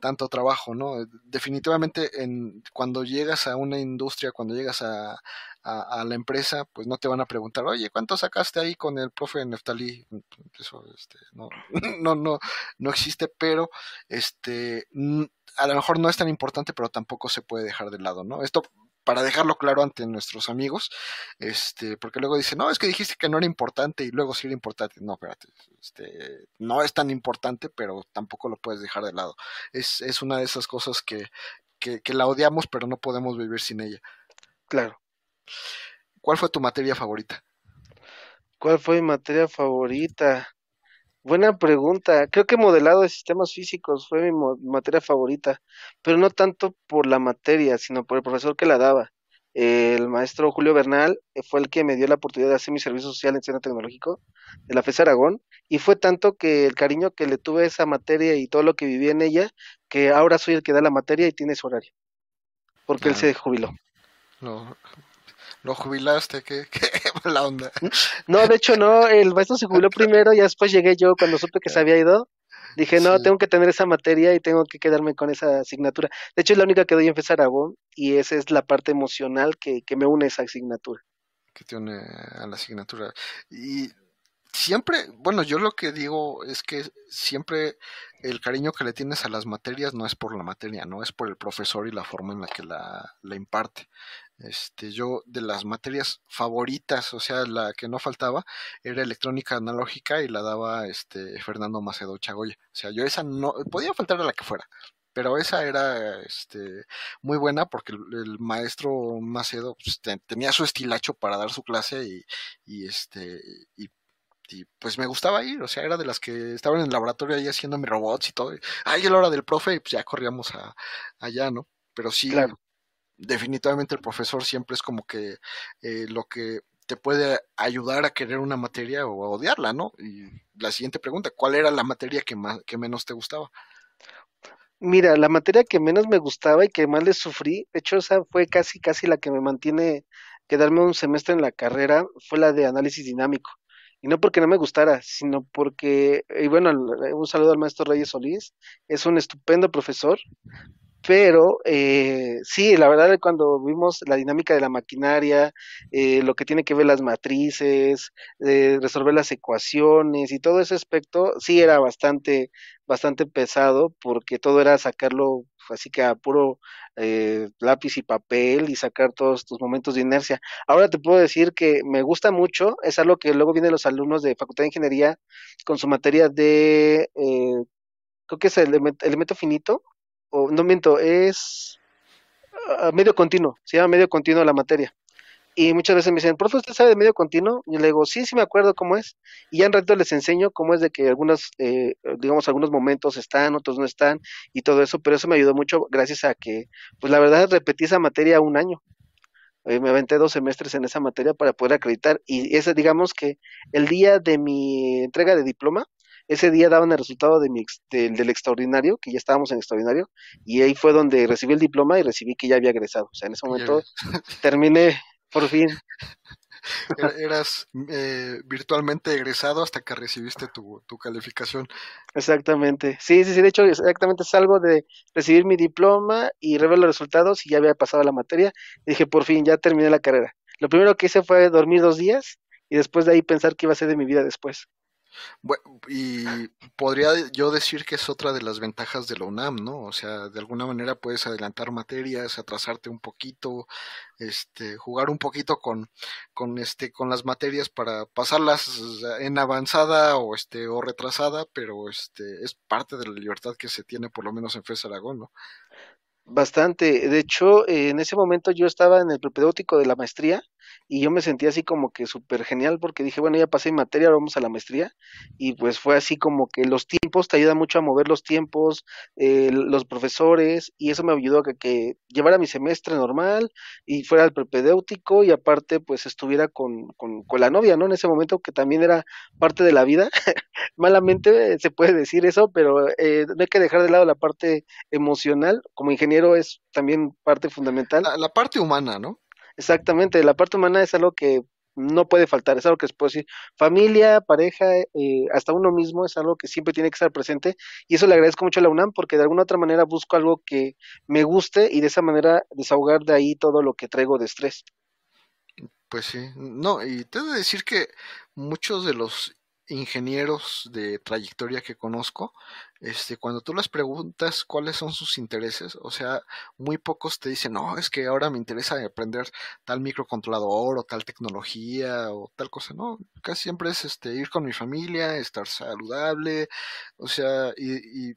tanto trabajo, ¿no? Definitivamente en, cuando llegas a una industria, cuando llegas a, a, la empresa, pues no te van a preguntar, oye, ¿cuánto sacaste ahí con el profe Neftalí? Eso este, no, no, no, no existe, pero este, a lo mejor no es tan importante, pero tampoco se puede dejar de lado, ¿no? Esto para dejarlo claro ante nuestros amigos, este, porque luego dicen, no, es que dijiste que no era importante y luego sí era importante. No, espérate, este, no es tan importante, pero tampoco lo puedes dejar de lado. Es, es una de esas cosas que, que, que la odiamos, pero no podemos vivir sin ella.
Claro.
¿Cuál fue tu materia favorita?
¿Cuál fue mi materia favorita? Buena pregunta. Creo que modelado de sistemas físicos fue mi materia favorita, pero no tanto por la materia, sino por el profesor que la daba. el maestro Julio Bernal eh, fue el que me dio la oportunidad de hacer mi servicio social en Centro Tecnológico de la FES Aragón, y fue tanto que el cariño que le tuve a esa materia y todo lo que viví en ella, que ahora soy el que da la materia y tiene su horario, porque él se jubiló.
No, lo jubilaste, qué, qué mala onda.
No, de hecho no, el maestro se jubiló primero y después llegué yo cuando supe que se había ido. Dije, no, tengo que tener esa materia y tengo que quedarme con esa asignatura. De hecho, es la única que doy en FES Aragón y esa es la parte emocional que, que me une a esa asignatura.
Que te une a la asignatura. Y siempre, bueno, yo lo que digo es que siempre el cariño que le tienes a las materias no es por la materia, no es por el profesor y la forma en la que la, la imparte. Este, yo de las materias favoritas, o sea, la que no faltaba, era electrónica analógica y la daba este Fernando Macedo Chagoya. O sea, yo esa no, podía faltar a la que fuera, pero esa era este, muy buena porque el, maestro Macedo pues, tenía su estilacho para dar su clase y, y este y, pues me gustaba ir, o sea, era de las que estaban en el laboratorio ahí haciendo mis robots y todo. Ay, a la hora del profe, pues ya corríamos a, allá, ¿no? Pero sí, claro definitivamente el profesor siempre es como que eh, lo que te puede ayudar a querer una materia o a odiarla, ¿no? Y la siguiente pregunta, ¿cuál era la materia que, más, que menos te gustaba?
Mira, la materia que menos me gustaba y que más le sufrí, de hecho esa fue casi, casi la que me mantiene quedarme un semestre en la carrera, fue la de análisis dinámico. Y no porque no me gustara, sino porque, y bueno, un saludo al maestro Reyes Solís, es un estupendo profesor, pero eh, sí, la verdad cuando vimos la dinámica de la maquinaria, eh, lo que tiene que ver las matrices, eh, resolver las ecuaciones y todo ese aspecto, sí era bastante, bastante pesado porque todo era sacarlo así que a puro eh, lápiz y papel y sacar todos tus momentos de inercia. Ahora te puedo decir que me gusta mucho, es algo que luego vienen los alumnos de Facultad de Ingeniería con su materia de, eh, creo que es el elemento finito, o no miento, es ah, medio continuo, se llama medio continuo la materia. Y muchas veces me dicen, profe, ¿usted sabe de medio continuo? Y le digo, sí, sí me acuerdo cómo es. Y ya en rato les enseño cómo es de que algunos, eh, digamos, algunos momentos están, otros no están, y todo eso, pero eso me ayudó mucho gracias a que, pues la verdad, repetí esa materia un año. Eh, me aventé dos semestres en esa materia para poder acreditar. Y ese, digamos que el día de mi entrega de diploma, ese día daban el resultado de mi, del extraordinario, que ya estábamos en extraordinario, y ahí fue donde recibí el diploma y recibí que ya había egresado. O sea, en ese momento terminé por fin.
Eras eh, virtualmente egresado hasta que recibiste tu, tu, calificación.
Exactamente. Sí, sí, sí. De hecho, exactamente salgo de recibir mi diploma y revelo los resultados y ya había pasado la materia. Y dije, por fin, ya terminé la carrera. Lo primero que hice fue dormir dos días y después de ahí pensar qué iba a ser de mi vida después.
Y podría yo decir que es otra de las ventajas de la UNAM, ¿no? O sea, de alguna manera puedes adelantar materias, atrasarte un poquito, este, jugar un poquito con, con este, con las materias para pasarlas en avanzada o este, o retrasada, pero este, es parte de la libertad que se tiene por lo menos en FES Aragón, ¿no?
Bastante. De hecho, en ese momento yo estaba en el propedéutico de la maestría y yo me sentía así como que súper genial porque dije, bueno, ya pasé mi materia, ahora vamos a la maestría y pues fue así como que los tiempos, te ayuda mucho a mover los tiempos, eh, los profesores y eso me ayudó a que, que, llevara mi semestre normal y fuera al propedéutico y aparte pues estuviera con, con, con la novia, ¿no? En ese momento que también era parte de la vida. Malamente se puede decir eso, pero eh, no hay que dejar de lado la parte emocional como ingeniero es también parte fundamental.
La, parte humana, ¿no?
Exactamente, la parte humana es algo que no puede faltar, es algo que se puede decir, familia, pareja, eh, hasta uno mismo es algo que siempre tiene que estar presente y eso le agradezco mucho a la UNAM porque de alguna otra manera busco algo que me guste y de esa manera desahogar de ahí todo lo que traigo de estrés.
Pues sí, no, y te he de decir que muchos de los ingenieros de trayectoria que conozco, este, cuando tú les preguntas cuáles son sus intereses, o sea, muy pocos te dicen, no, es que ahora me interesa aprender tal microcontrolador o tal tecnología o tal cosa, no, casi siempre es este, ir con mi familia, estar saludable, o sea, y,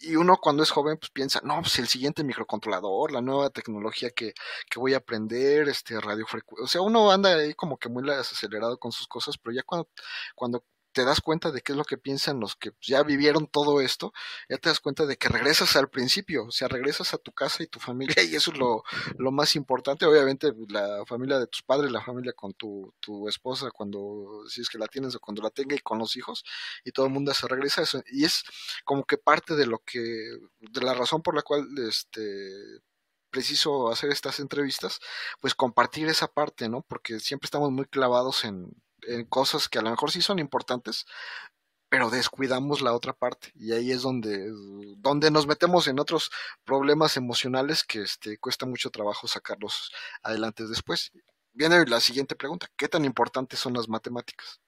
y uno cuando es joven pues piensa, no, pues el siguiente microcontrolador, la nueva tecnología que, que voy a aprender, este radiofrecuencia, o sea, uno anda ahí como que muy acelerado con sus cosas, pero ya cuando, cuando te das cuenta de qué es lo que piensan los que ya vivieron todo esto, ya te das cuenta de que regresas al principio, o sea, regresas a tu casa y tu familia, y eso es lo, lo más importante, obviamente la familia de tus padres, la familia con tu, tu esposa, cuando, si es que la tienes o cuando la tenga y con los hijos, y todo el mundo se regresa a eso, y es como que parte de lo que, de la razón por la cual, este, preciso hacer estas entrevistas, pues compartir esa parte, ¿no? Porque siempre estamos muy clavados en, en cosas que a lo mejor sí son importantes, pero descuidamos la otra parte y ahí es donde, donde nos metemos en otros problemas emocionales que este, cuesta mucho trabajo sacarlos adelante después. Viene la siguiente pregunta, ¿qué tan importantes son las matemáticas?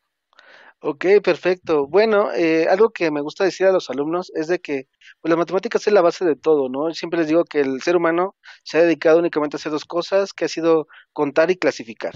Ok, perfecto. Bueno, eh, algo que me gusta decir a los alumnos es de que pues, las matemáticas es la base de todo, ¿no? Siempre les digo que el ser humano se ha dedicado únicamente a hacer dos cosas, que ha sido contar y clasificar.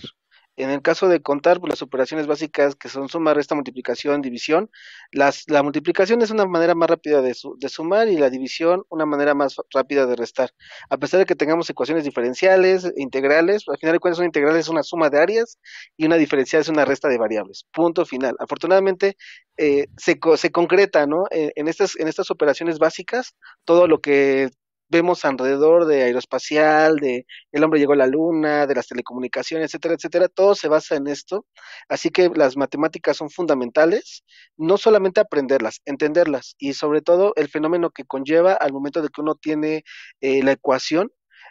En el caso de contar, pues, las operaciones básicas que son suma, resta, multiplicación, división, las, la multiplicación es una manera más rápida de, de, sumar y la división una manera más rápida de restar. A pesar de que tengamos ecuaciones diferenciales, integrales, al final de cuentas una integral es una suma de áreas y una diferencial es una resta de variables. Punto final. Afortunadamente eh, se, se concreta, ¿no? En, en, estas, en estas operaciones básicas, todo lo que vemos alrededor de aeroespacial, de el hombre llegó a la luna, de las telecomunicaciones, etcétera, etcétera, todo se basa en esto. Así que las matemáticas son fundamentales, no solamente aprenderlas, entenderlas y sobre todo el fenómeno que conlleva al momento de que uno tiene eh, la ecuación.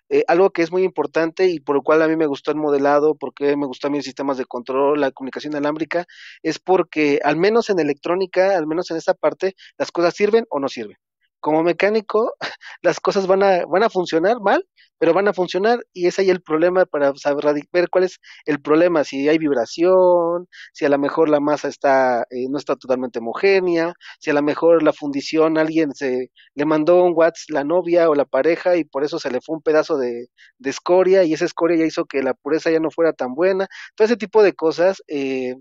Eh, algo que es muy importante y por lo cual a mí me gustó el modelado, porque me gustó a mí el sistemas de control, la comunicación alámbrica, es porque al menos en electrónica, al menos en esta parte, las cosas sirven o no sirven como mecánico las cosas van a, van a funcionar mal, pero van a funcionar y es ahí el problema para saber ver cuál es el problema, si hay vibración, si a lo mejor la masa está eh, no está totalmente homogénea, si a lo mejor la fundición alguien se le mandó un watts la novia o la pareja y por eso se le fue un pedazo de, de escoria y esa escoria ya hizo que la pureza ya no fuera tan buena, todo ese tipo de cosas, eh,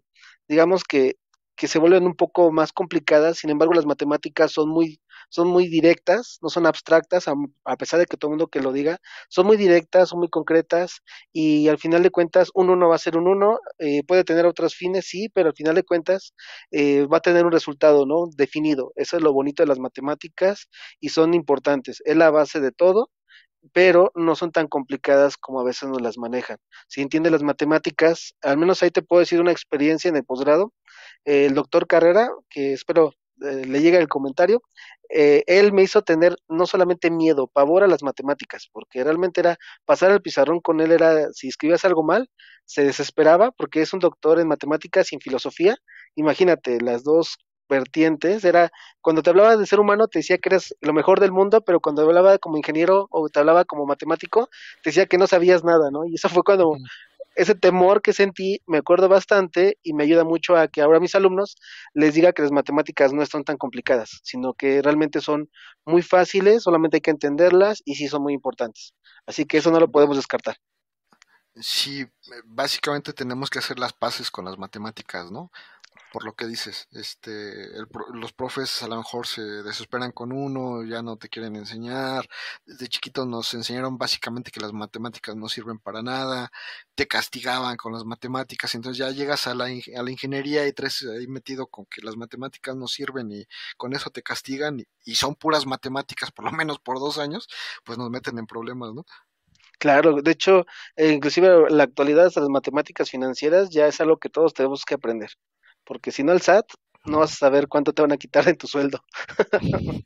digamos que que se vuelven un poco más complicadas, sin embargo las matemáticas son muy, son muy directas, no son abstractas, a, pesar de que todo el mundo que lo diga, son muy directas, son muy concretas, y al final de cuentas un uno va a ser un uno, eh, puede tener otros fines, sí, pero al final de cuentas eh, va a tener un resultado, ¿no? Definido. Eso es lo bonito de las matemáticas y son importantes. Es la base de todo, pero no son tan complicadas como a veces nos las manejan. Si entiendes las matemáticas, al menos ahí te puedo decir una experiencia en el posgrado, el doctor Carrera, que espero eh, le llegue el comentario, eh, él me hizo tener no solamente miedo, pavor a las matemáticas, porque realmente era pasar al pizarrón con él, era si escribías algo mal, se desesperaba, porque es un doctor en matemáticas y en filosofía. Imagínate, las dos vertientes, era cuando te hablaba de ser humano te decía que eres lo mejor del mundo, pero cuando hablaba como ingeniero o te hablaba como matemático, te decía que no sabías nada, ¿no? Y eso fue cuando ese temor que sentí me acuerdo bastante y me ayuda mucho a que ahora mis alumnos les diga que las matemáticas no están tan complicadas, sino que realmente son muy fáciles, solamente hay que entenderlas y sí son muy importantes. Así que eso no lo podemos descartar.
Sí, básicamente tenemos que hacer las paces con las matemáticas, ¿no? Por lo que dices, este, los profes a lo mejor se desesperan con uno, ya no te quieren enseñar, desde chiquitos nos enseñaron básicamente que las matemáticas no sirven para nada, te castigaban con las matemáticas, entonces ya llegas a la, a la ingeniería y traes ahí metido con que las matemáticas no sirven y con eso te castigan y, son puras matemáticas, por lo menos por dos años, pues nos meten en problemas, ¿no?
Claro, de hecho, eh, inclusive la actualidad las matemáticas financieras ya es algo que todos tenemos que aprender porque si no el SAT no vas a saber cuánto te van a quitar en tu sueldo.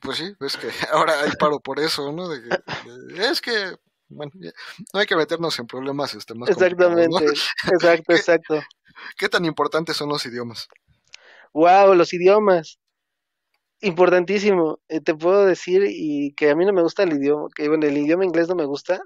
Pues sí, es que ahora hay paro por eso, ¿no? es que, bueno, no hay que meternos en problemas este, más
Exactamente, exacto, exacto.
¿Qué tan importantes son los idiomas?
Wow, los idiomas. Importantísimo. Eh, te puedo decir y que a mí no me gusta el idioma, que bueno, el idioma inglés no me gusta,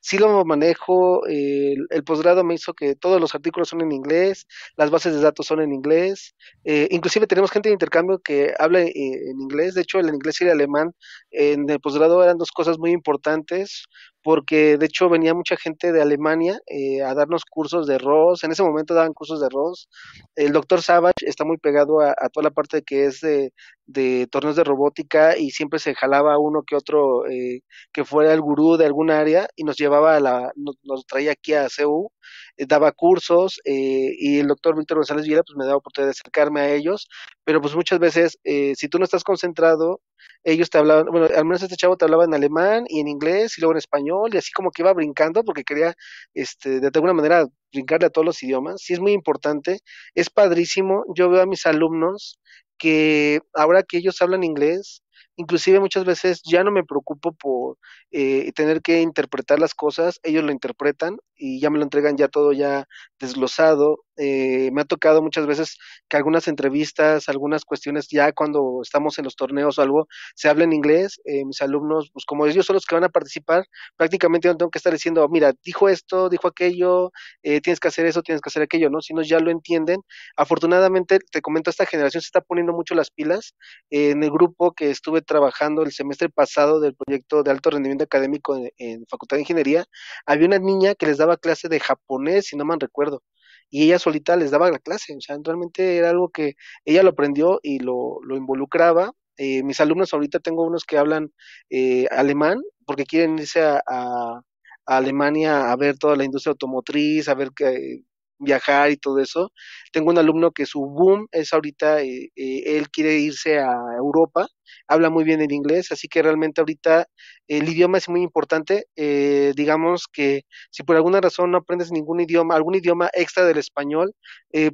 sí lo manejo, el, posgrado me hizo que todos los artículos son en inglés, las bases de datos son en inglés, eh, inclusive tenemos gente de intercambio que habla eh, en inglés, de hecho el inglés y el alemán en el posgrado eran dos cosas muy importantes, porque de hecho venía mucha gente de Alemania eh, a darnos cursos de ROS, en ese momento daban cursos de ROS, el doctor Savage está muy pegado a, toda la parte que es de, torneos de robótica y siempre se jalaba uno que otro eh, que fuera el gurú de algún área y nos llevaba a la, nos, traía aquí a CEU, eh, daba cursos y el doctor Víctor González Villa pues me daba oportunidad de acercarme a ellos, pero pues muchas veces si tú no estás concentrado ellos te hablaban, bueno, al menos este chavo te hablaba en alemán y en inglés y luego en español y así como que iba brincando porque quería, este, de alguna manera brincarle a todos los idiomas. Sí es muy importante, es padrísimo. Yo veo a mis alumnos que ahora que ellos hablan inglés, inclusive muchas veces ya no me preocupo por eh, tener que interpretar las cosas, ellos lo interpretan y ya me lo entregan ya todo ya desglosado. Eh, me ha tocado muchas veces que algunas entrevistas, algunas cuestiones ya cuando estamos en los torneos o algo, se habla en inglés. Eh, mis alumnos, pues como ellos son los que van a participar, prácticamente no tengo que estar diciendo, mira, dijo esto, dijo aquello, tienes que hacer eso, tienes que hacer aquello, ¿no? Si no, ya lo entienden. Afortunadamente, te comento, esta generación se está poniendo mucho las pilas. en el grupo que estuve trabajando el semestre pasado del proyecto de alto rendimiento académico en, Facultad de Ingeniería, había una niña que les daba clase de japonés, si no me recuerdo, y ella solita les daba la clase, o sea, realmente era algo que ella lo aprendió y lo, lo involucraba. Eh, mis alumnos ahorita tengo unos que hablan eh, alemán porque quieren irse a, a, Alemania a ver toda la industria automotriz, a ver que, viajar y todo eso. Tengo un alumno que su boom es ahorita, eh, eh, él quiere irse a Europa, habla muy bien el inglés, así que realmente ahorita el idioma es muy importante. Eh, digamos que si por alguna razón no aprendes ningún idioma, algún idioma extra del español,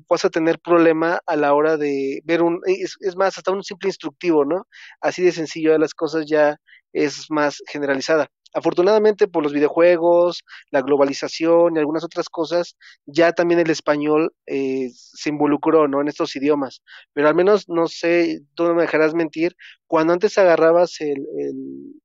vas a tener problema a la hora de ver un, es, es más, hasta un simple instructivo, ¿no? Así de sencillo, las cosas ya es más generalizada. Afortunadamente por los videojuegos, la globalización y algunas otras cosas, ya también el español eh, se involucró ¿no? en estos idiomas. Pero al menos, no sé, tú no me dejarás mentir, cuando antes agarrabas el,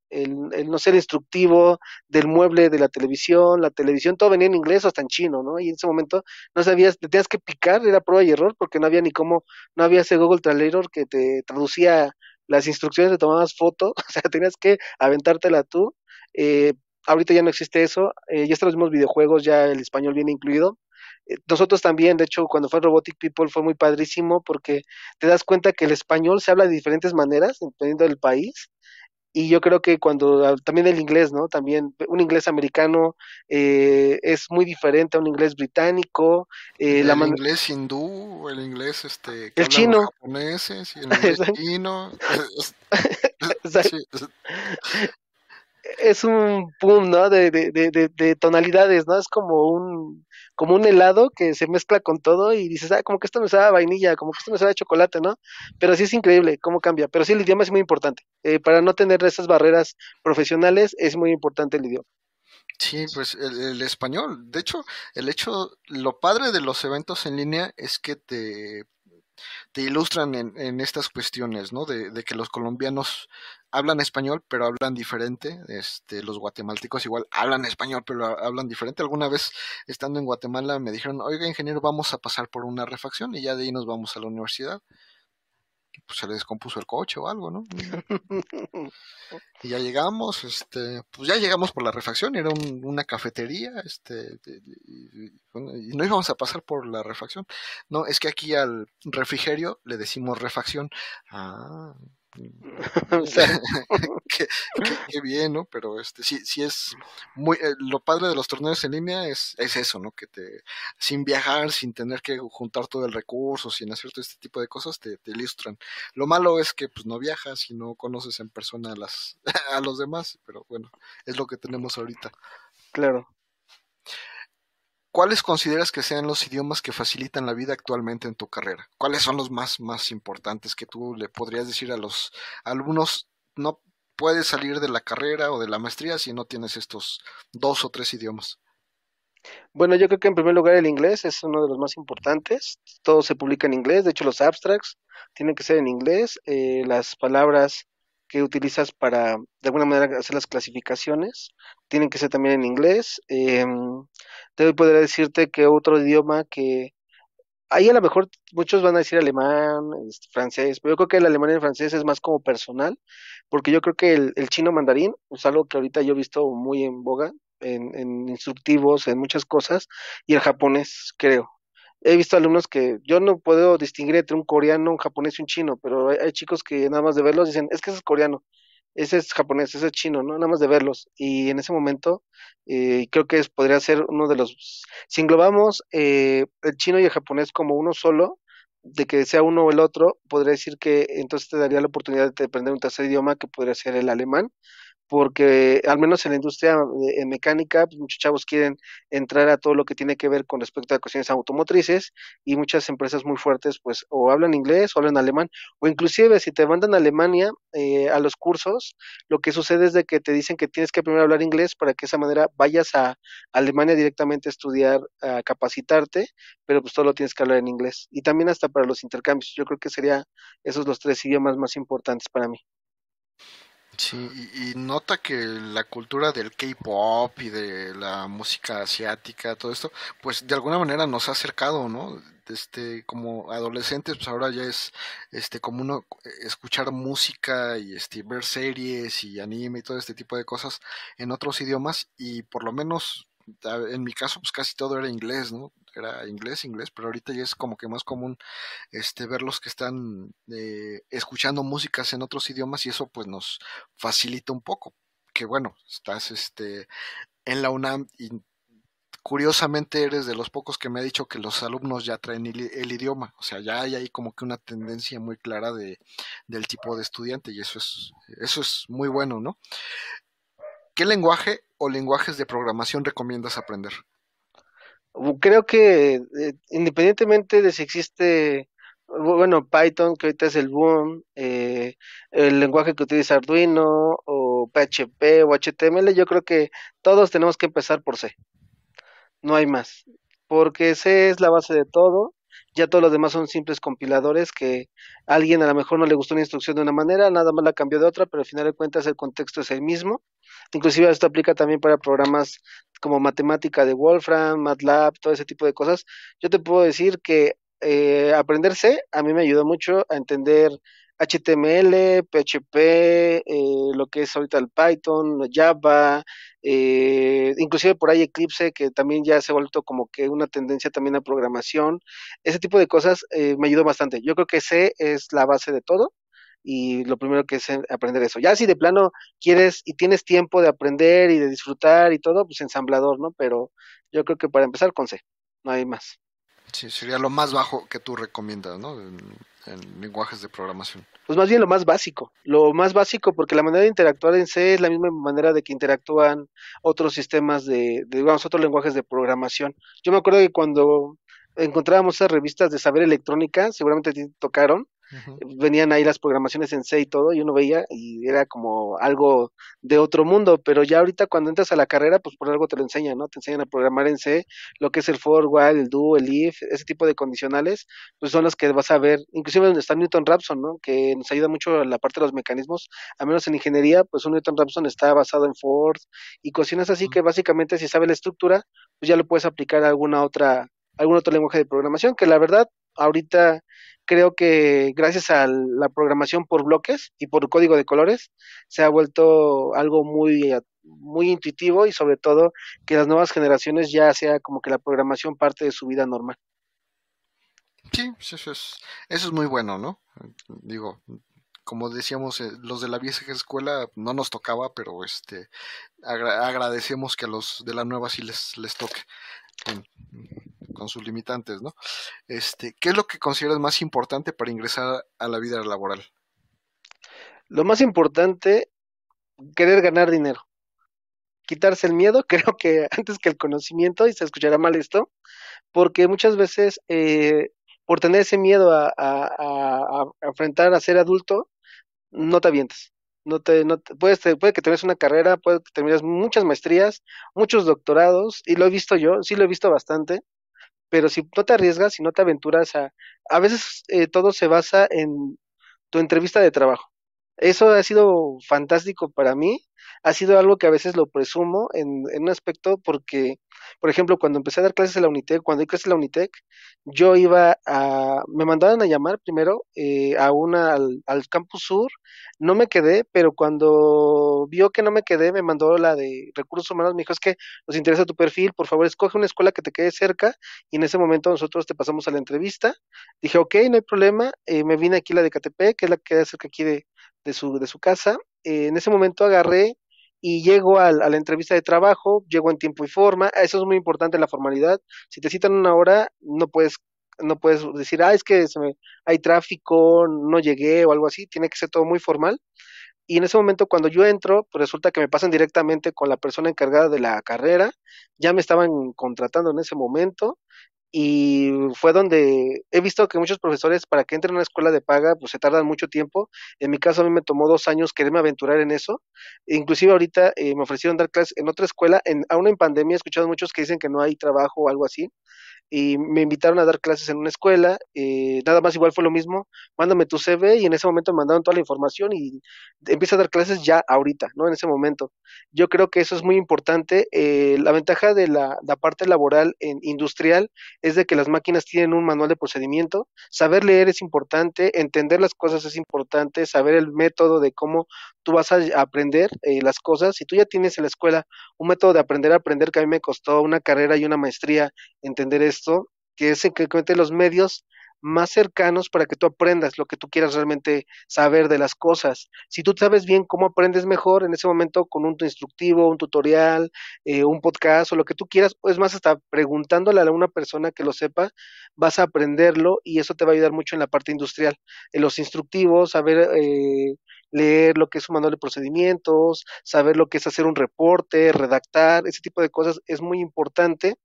el, no sé, el instructivo del mueble de la televisión, la televisión, todo venía en inglés o hasta en chino, ¿no? Y en ese momento no sabías, te tenías que picar, era prueba y error, porque no había ni cómo, no había ese Google Translator que te traducía las instrucciones, te tomabas foto, o sea, tenías que aventártela tú eh, ahorita ya no existe eso, eh, ya están los mismos videojuegos, ya el español viene incluido. Eh, nosotros también, de hecho, cuando fue Robotic People fue muy padrísimo porque te das cuenta que el español se habla de diferentes maneras dependiendo del país. Y yo creo que cuando ah, también el inglés, ¿no? También un inglés americano eh, es muy diferente a un inglés británico.
Eh, el inglés hindú, el inglés este,
el chino.
japoneses, y el inglés chino.
Es un pum, ¿no? De, de, de, de, tonalidades, ¿no? Es como un, como un helado que se mezcla con todo y dices, ah, como que esto me sabe vainilla, como que esto me sabe chocolate, ¿no? Pero sí es increíble cómo cambia. Pero sí, el idioma es muy importante. Eh, para no tener esas barreras profesionales, es muy importante el idioma.
Sí, pues el, el, español. De hecho, el hecho, lo padre de los eventos en línea es que te te ilustran en, estas cuestiones, ¿no? De, de, que los colombianos hablan español, pero hablan diferente. Este, los guatemaltecos igual hablan español, pero hablan diferente. Alguna vez, estando en Guatemala, me dijeron, oiga, ingeniero, vamos a pasar por una refacción y ya de ahí nos vamos a la universidad pues se le descompuso el coche o algo, ¿no? y ya llegamos, este, pues ya llegamos por la refacción, era una cafetería, este, y, no íbamos a pasar por la refacción. No, es que aquí al refrigerio le decimos refacción. Ah, qué, bien, ¿no? Pero este sí, sí es muy eh, lo padre de los torneos en línea es, es eso, ¿no? Que te sin viajar, sin tener que juntar todo el recurso, sin hacer todo este tipo de cosas, te, te ilustran. Lo malo es que pues no viajas y no conoces en persona a las a los demás, pero bueno, es lo que tenemos ahorita.
Claro.
¿Cuáles consideras que sean los idiomas que facilitan la vida actualmente en tu carrera? ¿Cuáles son los más, más importantes que tú le podrías decir a los alumnos? No puedes salir de la carrera o de la maestría si no tienes estos dos o tres idiomas.
Bueno, yo creo que en primer lugar el inglés es uno de los más importantes. Todo se publica en inglés. De hecho, los abstracts tienen que ser en inglés. Eh, las palabras que utilizas para, de alguna manera, hacer las clasificaciones tienen que ser también en inglés. Eh, te podría decirte que otro idioma que ahí a lo mejor muchos van a decir alemán, este, francés, pero yo creo que el alemán y el francés es más como personal, porque yo creo que el, chino mandarín es algo que ahorita yo he visto muy en boga, en, en instructivos, en muchas cosas, y el japonés, creo. He visto alumnos que yo no puedo distinguir entre un coreano, un japonés y un chino, pero hay, chicos que nada más de verlos dicen, es que ese es coreano ese es japonés, ese es chino, ¿no? Nada más de verlos. Y en ese momento eh, creo que podría ser uno de los... Si englobamos eh, el chino y el japonés como uno solo, de que sea uno o el otro, podría decir que entonces te daría la oportunidad de aprender un tercer idioma que podría ser el alemán porque al menos en la industria eh, mecánica, pues, muchos chavos quieren entrar a todo lo que tiene que ver con respecto a cuestiones automotrices y muchas empresas muy fuertes pues o hablan inglés o hablan alemán o inclusive si te mandan a Alemania eh, a los cursos, lo que sucede es de que te dicen que tienes que primero hablar inglés para que de esa manera vayas a Alemania directamente a estudiar, a capacitarte, pero pues todo lo tienes que hablar en inglés y también hasta para los intercambios. Yo creo que sería esos los tres idiomas más importantes para mí.
Sí, y, nota que la cultura del K-pop y de la música asiática, todo esto, pues de alguna manera nos ha acercado, ¿no? Este, como adolescentes, pues ahora ya es este como uno escuchar música y este ver series y anime y todo este tipo de cosas en otros idiomas y por lo menos en mi caso pues casi todo era inglés, ¿no? era inglés, inglés, pero ahorita ya es como que más común este ver los que están eh, escuchando músicas en otros idiomas y eso pues nos facilita un poco. Que bueno, estás este en la UNAM y curiosamente eres de los pocos que me ha dicho que los alumnos ya traen el, idioma, o sea, ya hay ahí como que una tendencia muy clara de, del tipo de estudiante y eso es, eso es muy bueno, ¿no? ¿Qué lenguaje o lenguajes de programación recomiendas aprender?
creo que eh, independientemente de si existe, bueno, Python, que ahorita es el boom, eh, el lenguaje que utiliza Arduino, o PHP o HTML, yo creo que todos tenemos que empezar por C. No hay más. Porque C es la base de todo. Ya todos los demás son simples compiladores que a alguien a lo mejor no le gustó una instrucción de una manera, nada más la cambió de otra, pero al final de cuentas el contexto es el mismo. Inclusive esto aplica también para programas como matemática de Wolfram, MATLAB, todo ese tipo de cosas. Yo te puedo decir que eh, aprender C a mí me ayudó mucho a entender HTML, PHP, eh, lo que es ahorita el Python, Java, eh, inclusive por ahí Eclipse, que también ya se ha vuelto como que una tendencia también a programación. Ese tipo de cosas eh, me ayudó bastante. Yo creo que C es la base de todo y lo primero que es aprender eso. Ya si de plano quieres y tienes tiempo de aprender y de disfrutar y todo, pues ensamblador, ¿no? Pero yo creo que para empezar con C, no hay más.
Sí, sería lo más bajo que tú recomiendas, ¿no? En, lenguajes de programación.
Pues más bien lo más básico, lo más básico porque la manera de interactuar en C es la misma manera de que interactúan otros sistemas de, de digamos, otros lenguajes de programación. Yo me acuerdo que cuando encontrábamos esas revistas de saber electrónica, seguramente te tocaron, venían ahí las programaciones en C y todo, y uno veía y era como algo de otro mundo, pero ya ahorita cuando entras a la carrera, pues por algo te lo enseñan, ¿no? Te enseñan a programar en C, lo que es el for, while, el do, el if, ese tipo de condicionales, pues son los que vas a ver, inclusive donde está Newton Raphson, ¿no? Que nos ayuda mucho en la parte de los mecanismos, a menos en ingeniería, pues un Newton Raphson está basado en Ford y cocinas así que básicamente si sabes la estructura, pues ya lo puedes aplicar a alguna otra algún otro lenguaje de programación, que la verdad ahorita creo que gracias a la programación por bloques y por código de colores se ha vuelto algo muy muy intuitivo y sobre todo que las nuevas generaciones ya sea como que la programación parte de su vida normal.
Sí, pues eso es, eso es muy bueno, ¿no? Digo, como decíamos, eh, los de la vieja escuela no nos tocaba, pero este agradecemos que a los de la nueva sí les, les toque con sus limitantes, ¿no? Este, ¿qué es lo que consideras más importante para ingresar a la vida laboral?
Lo más importante, querer ganar dinero. Quitarse el miedo, creo que antes que el conocimiento, y se escuchará mal esto, porque muchas veces eh, por tener ese miedo a, a, enfrentar a ser adulto, no te avientes. No te, no puedes, puede que tengas una carrera, puede que termines muchas maestrías, muchos doctorados, y lo he visto yo, sí lo he visto bastante, pero si no te arriesgas, si no te aventuras a... A veces eh, todo se basa en tu entrevista de trabajo. Eso ha sido fantástico para mí, ha sido algo que a veces lo presumo en, en un aspecto porque, por ejemplo, cuando empecé a dar clases en la Unitec, cuando di clases en la Unitec, yo iba a, me mandaban a llamar primero eh, a una, al, al, campus sur, no me quedé, pero cuando vio que no me quedé, me mandó la de recursos humanos, me dijo, es que nos interesa tu perfil, por favor, escoge una escuela que te quede cerca, y en ese momento nosotros te pasamos a la entrevista, dije, ok, no hay problema, eh, me vine aquí la de KTP, que es la que queda cerca aquí de, de su, de su casa. Eh, en ese momento agarré y llego a, la entrevista de trabajo, llego en tiempo y forma, eso es muy importante la formalidad. Si te citan una hora, no puedes no puedes decir, ah, es que se me, hay tráfico, no llegué o algo así, tiene que ser todo muy formal. Y en ese momento cuando yo entro, pues resulta que me pasan directamente con la persona encargada de la carrera, ya me estaban contratando en ese momento y fue donde he visto que muchos profesores para que entren a una escuela de paga pues se tardan mucho tiempo. En mi caso a mí me tomó dos años quererme aventurar en eso. Inclusive ahorita eh, me ofrecieron dar clases en otra escuela, en, aún en pandemia he escuchado muchos que dicen que no hay trabajo o algo así y me invitaron a dar clases en una escuela, eh, nada más igual fue lo mismo, mándame tu CV y en ese momento me mandaron toda la información y empiezo a dar clases ya ahorita, ¿no? En ese momento. Yo creo que eso es muy importante. Eh, la ventaja de la, la, parte laboral en industrial es de que las máquinas tienen un manual de procedimiento, saber leer es importante, entender las cosas es importante, saber el método de cómo tú vas a aprender eh, las cosas. Si tú ya tienes en la escuela un método de aprender a aprender que a mí me costó una carrera y una maestría entender esto, que es en los medios más cercanos para que tú aprendas lo que tú quieras realmente saber de las cosas. Si tú sabes bien cómo aprendes mejor, en ese momento con un instructivo, un tutorial, eh, un podcast o lo que tú quieras, es más, hasta preguntándole a una persona que lo sepa, vas a aprenderlo y eso te va a ayudar mucho en la parte industrial. En los instructivos, saber eh, leer lo que es un manual de procedimientos, saber lo que es hacer un reporte, redactar, ese tipo de cosas es muy importante.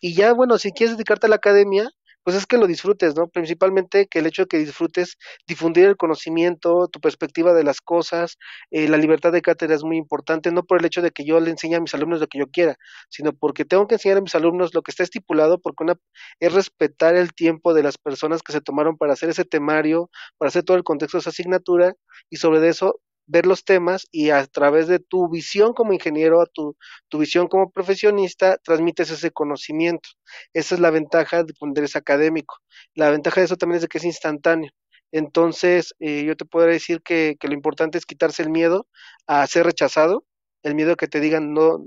Y ya, bueno, si quieres dedicarte a la academia, pues es que lo disfrutes, ¿no? Principalmente que el hecho de que disfrutes difundir el conocimiento, tu perspectiva de las cosas, eh, la libertad de cátedra es muy importante, no por el hecho de que yo le enseñe a mis alumnos lo que yo quiera, sino porque tengo que enseñar a mis alumnos lo que está estipulado, porque una es respetar el tiempo de las personas que se tomaron para hacer ese temario, para hacer todo el contexto de esa asignatura, y sobre eso ver los temas y a través de tu visión como ingeniero, tu, tu visión como profesionista, transmites ese conocimiento. Esa es la ventaja de poner académico. La ventaja de eso también es de que es instantáneo. Entonces, eh, yo te puedo decir que, que, lo importante es quitarse el miedo a ser rechazado, el miedo a que te digan no,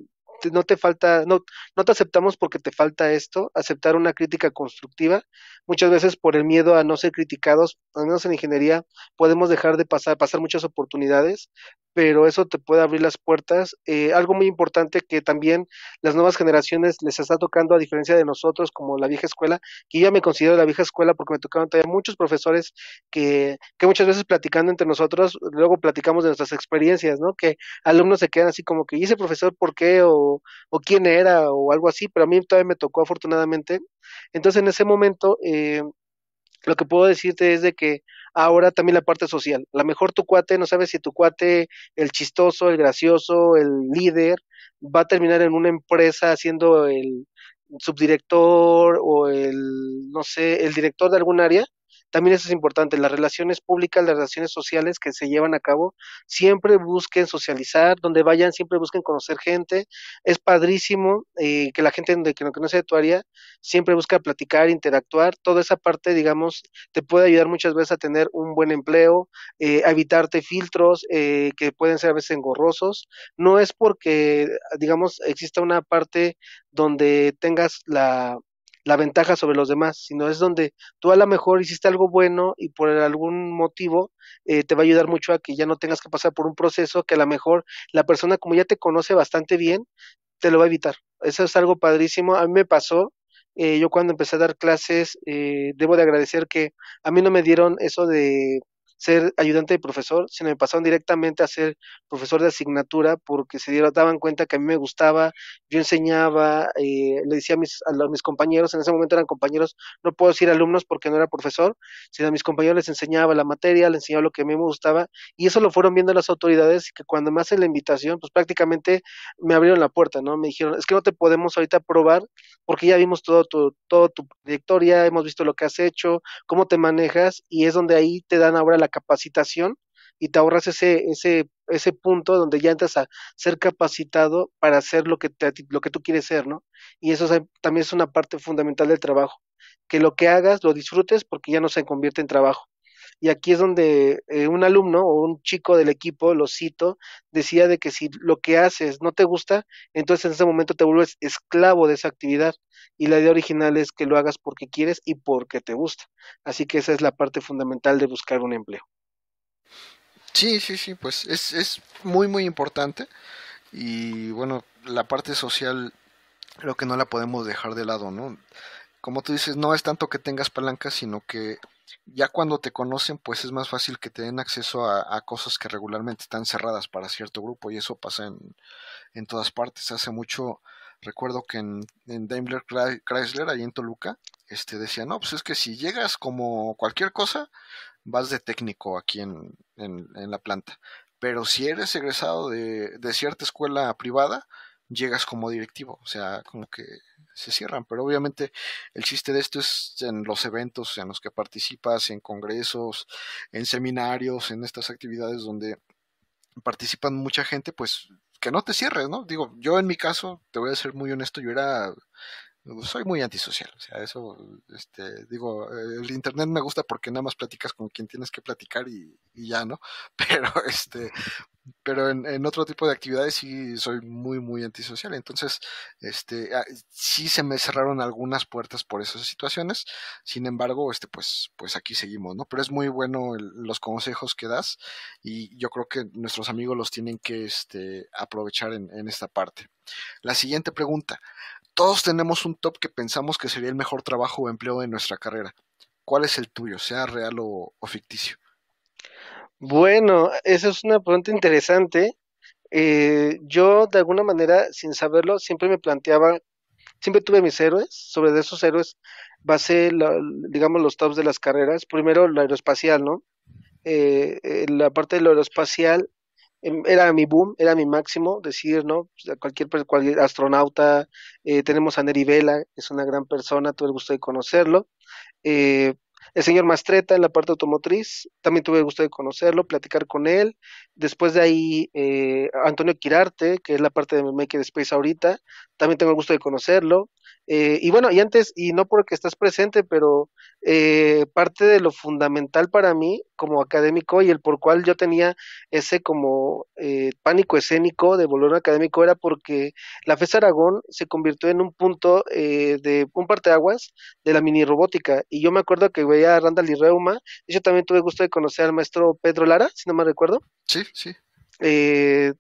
no te falta, no, no te aceptamos porque te falta esto, aceptar una crítica constructiva. Muchas veces por el miedo a no ser criticados, al menos en ingeniería, podemos dejar de pasar, pasar muchas oportunidades, pero eso te puede abrir las puertas. Eh, algo muy importante que también las nuevas generaciones les está tocando, a diferencia de nosotros, como la vieja escuela, que yo ya me considero la vieja escuela porque me tocaron todavía muchos profesores que, que muchas veces platicando entre nosotros, luego platicamos de nuestras experiencias, ¿no? Que alumnos se quedan así como que, ¿y ese profesor por qué? O, o quién era, o algo así, pero a mí todavía me tocó afortunadamente. Entonces en ese momento... Eh, lo que puedo decirte es de que ahora también la parte social, a lo mejor tu cuate, no sabes si tu cuate, el chistoso, el gracioso, el líder, va a terminar en una empresa haciendo el subdirector o el, no sé, el director de algún área, también eso es importante, las relaciones públicas, las relaciones sociales que se llevan a cabo, siempre busquen socializar, donde vayan, siempre busquen conocer gente. Es padrísimo eh, que la gente que no conoce de tu área siempre busca platicar, interactuar. Toda esa parte, digamos, te puede ayudar muchas veces a tener un buen empleo, eh, a evitarte filtros eh, que pueden ser a veces engorrosos. No es porque, digamos, exista una parte donde tengas la la ventaja sobre los demás, sino es donde tú a lo mejor hiciste algo bueno y por algún motivo eh, te va a ayudar mucho a que ya no tengas que pasar por un proceso que a lo mejor la persona como ya te conoce bastante bien, te lo va a evitar. Eso es algo padrísimo. A mí me pasó, eh, yo cuando empecé a dar clases, eh, debo de agradecer que a mí no me dieron eso de ser ayudante de profesor, sino me pasaron directamente a ser profesor de asignatura porque se dieron, daban cuenta que a mí me gustaba, yo enseñaba, eh, le decía a mis, a mis compañeros, en ese momento eran compañeros, no puedo decir alumnos porque no era profesor, sino a mis compañeros les enseñaba la materia, les enseñaba lo que a mí me gustaba, y eso lo fueron viendo las autoridades y que cuando me hacen la invitación, pues prácticamente me abrieron la puerta, ¿no? Me dijeron, es que no te podemos ahorita probar porque ya vimos todo tu, todo tu trayectoria, hemos visto lo que has hecho, cómo te manejas, y es donde ahí te dan ahora la capacitación y te ahorras ese, ese, ese punto donde ya entras a ser capacitado para hacer lo que, te, lo que tú quieres ser, ¿no? Y eso también es una parte fundamental del trabajo, que lo que hagas lo disfrutes porque ya no se convierte en trabajo. Y aquí es donde eh, un alumno o un chico del equipo, lo cito, decía de que si lo que haces no te gusta, entonces en ese momento te vuelves esclavo de esa actividad. Y la idea original es que lo hagas porque quieres y porque te gusta. Así que esa es la parte fundamental de buscar un empleo.
Sí, sí, sí, pues es, es muy, muy importante. Y bueno, la parte social creo que no la podemos dejar de lado, ¿no? Como tú dices, no es tanto que tengas palanca, sino que ya cuando te conocen, pues es más fácil que te den acceso a, cosas que regularmente están cerradas para cierto grupo y eso pasa en, en todas partes. Hace mucho recuerdo que en, en, Daimler Chrysler, ahí en Toluca, este decía, no, pues es que si llegas como cualquier cosa, vas de técnico aquí en, en, en la planta. Pero si eres egresado de, de cierta escuela privada, llegas como directivo. O sea, como que se cierran, pero obviamente el chiste de esto es en los eventos en los que participas, en congresos, en seminarios, en estas actividades donde participan mucha gente, pues que no te cierres, ¿no? Digo, yo en mi caso, te voy a ser muy honesto, yo era soy muy antisocial, o sea, eso, este, digo, el internet me gusta porque nada más platicas con quien tienes que platicar y, ya, ¿no? Pero, este, pero en, otro tipo de actividades sí soy muy, muy antisocial. Entonces, este, ah, sí se me cerraron algunas puertas por esas situaciones. Sin embargo, este, pues, pues aquí seguimos, ¿no? Pero es muy bueno los consejos que das y yo creo que nuestros amigos los tienen que, este, aprovechar en esta parte. La siguiente pregunta. Todos tenemos un top que pensamos que sería el mejor trabajo o empleo de nuestra carrera. ¿Cuál es el tuyo, sea real o, ficticio?
Bueno, eso es una pregunta interesante. Eh, yo, de alguna manera, sin saberlo, siempre me planteaba, siempre tuve mis héroes, sobre esos héroes basé, la, digamos, los tops de las carreras. Primero, la aeroespacial, ¿no? Eh, eh la parte de lo aeroespacial era mi boom, era mi máximo, decir, ¿no? Cualquier, cualquier astronauta, eh, tenemos a Neri Vela, es una gran persona, tuve el gusto de conocerlo. Eh, el señor Mastreta en la parte automotriz, también tuve el gusto de conocerlo, platicar con él. Después de ahí, eh, Antonio Quirarte, que es la parte de Maker Space ahorita, también tengo el gusto de conocerlo. Eh, y bueno, y antes, y no porque estás presente, pero eh, parte de lo fundamental para mí como académico y el por cual yo tenía ese como eh, pánico escénico de volver académico era porque la FES Aragón se convirtió en un punto eh, de un parteaguas de la mini robótica. Y yo me acuerdo que veía a Randall y Reuma, yo también tuve gusto de conocer al maestro Pedro Lara, si no me recuerdo.
Sí, sí.
Eh,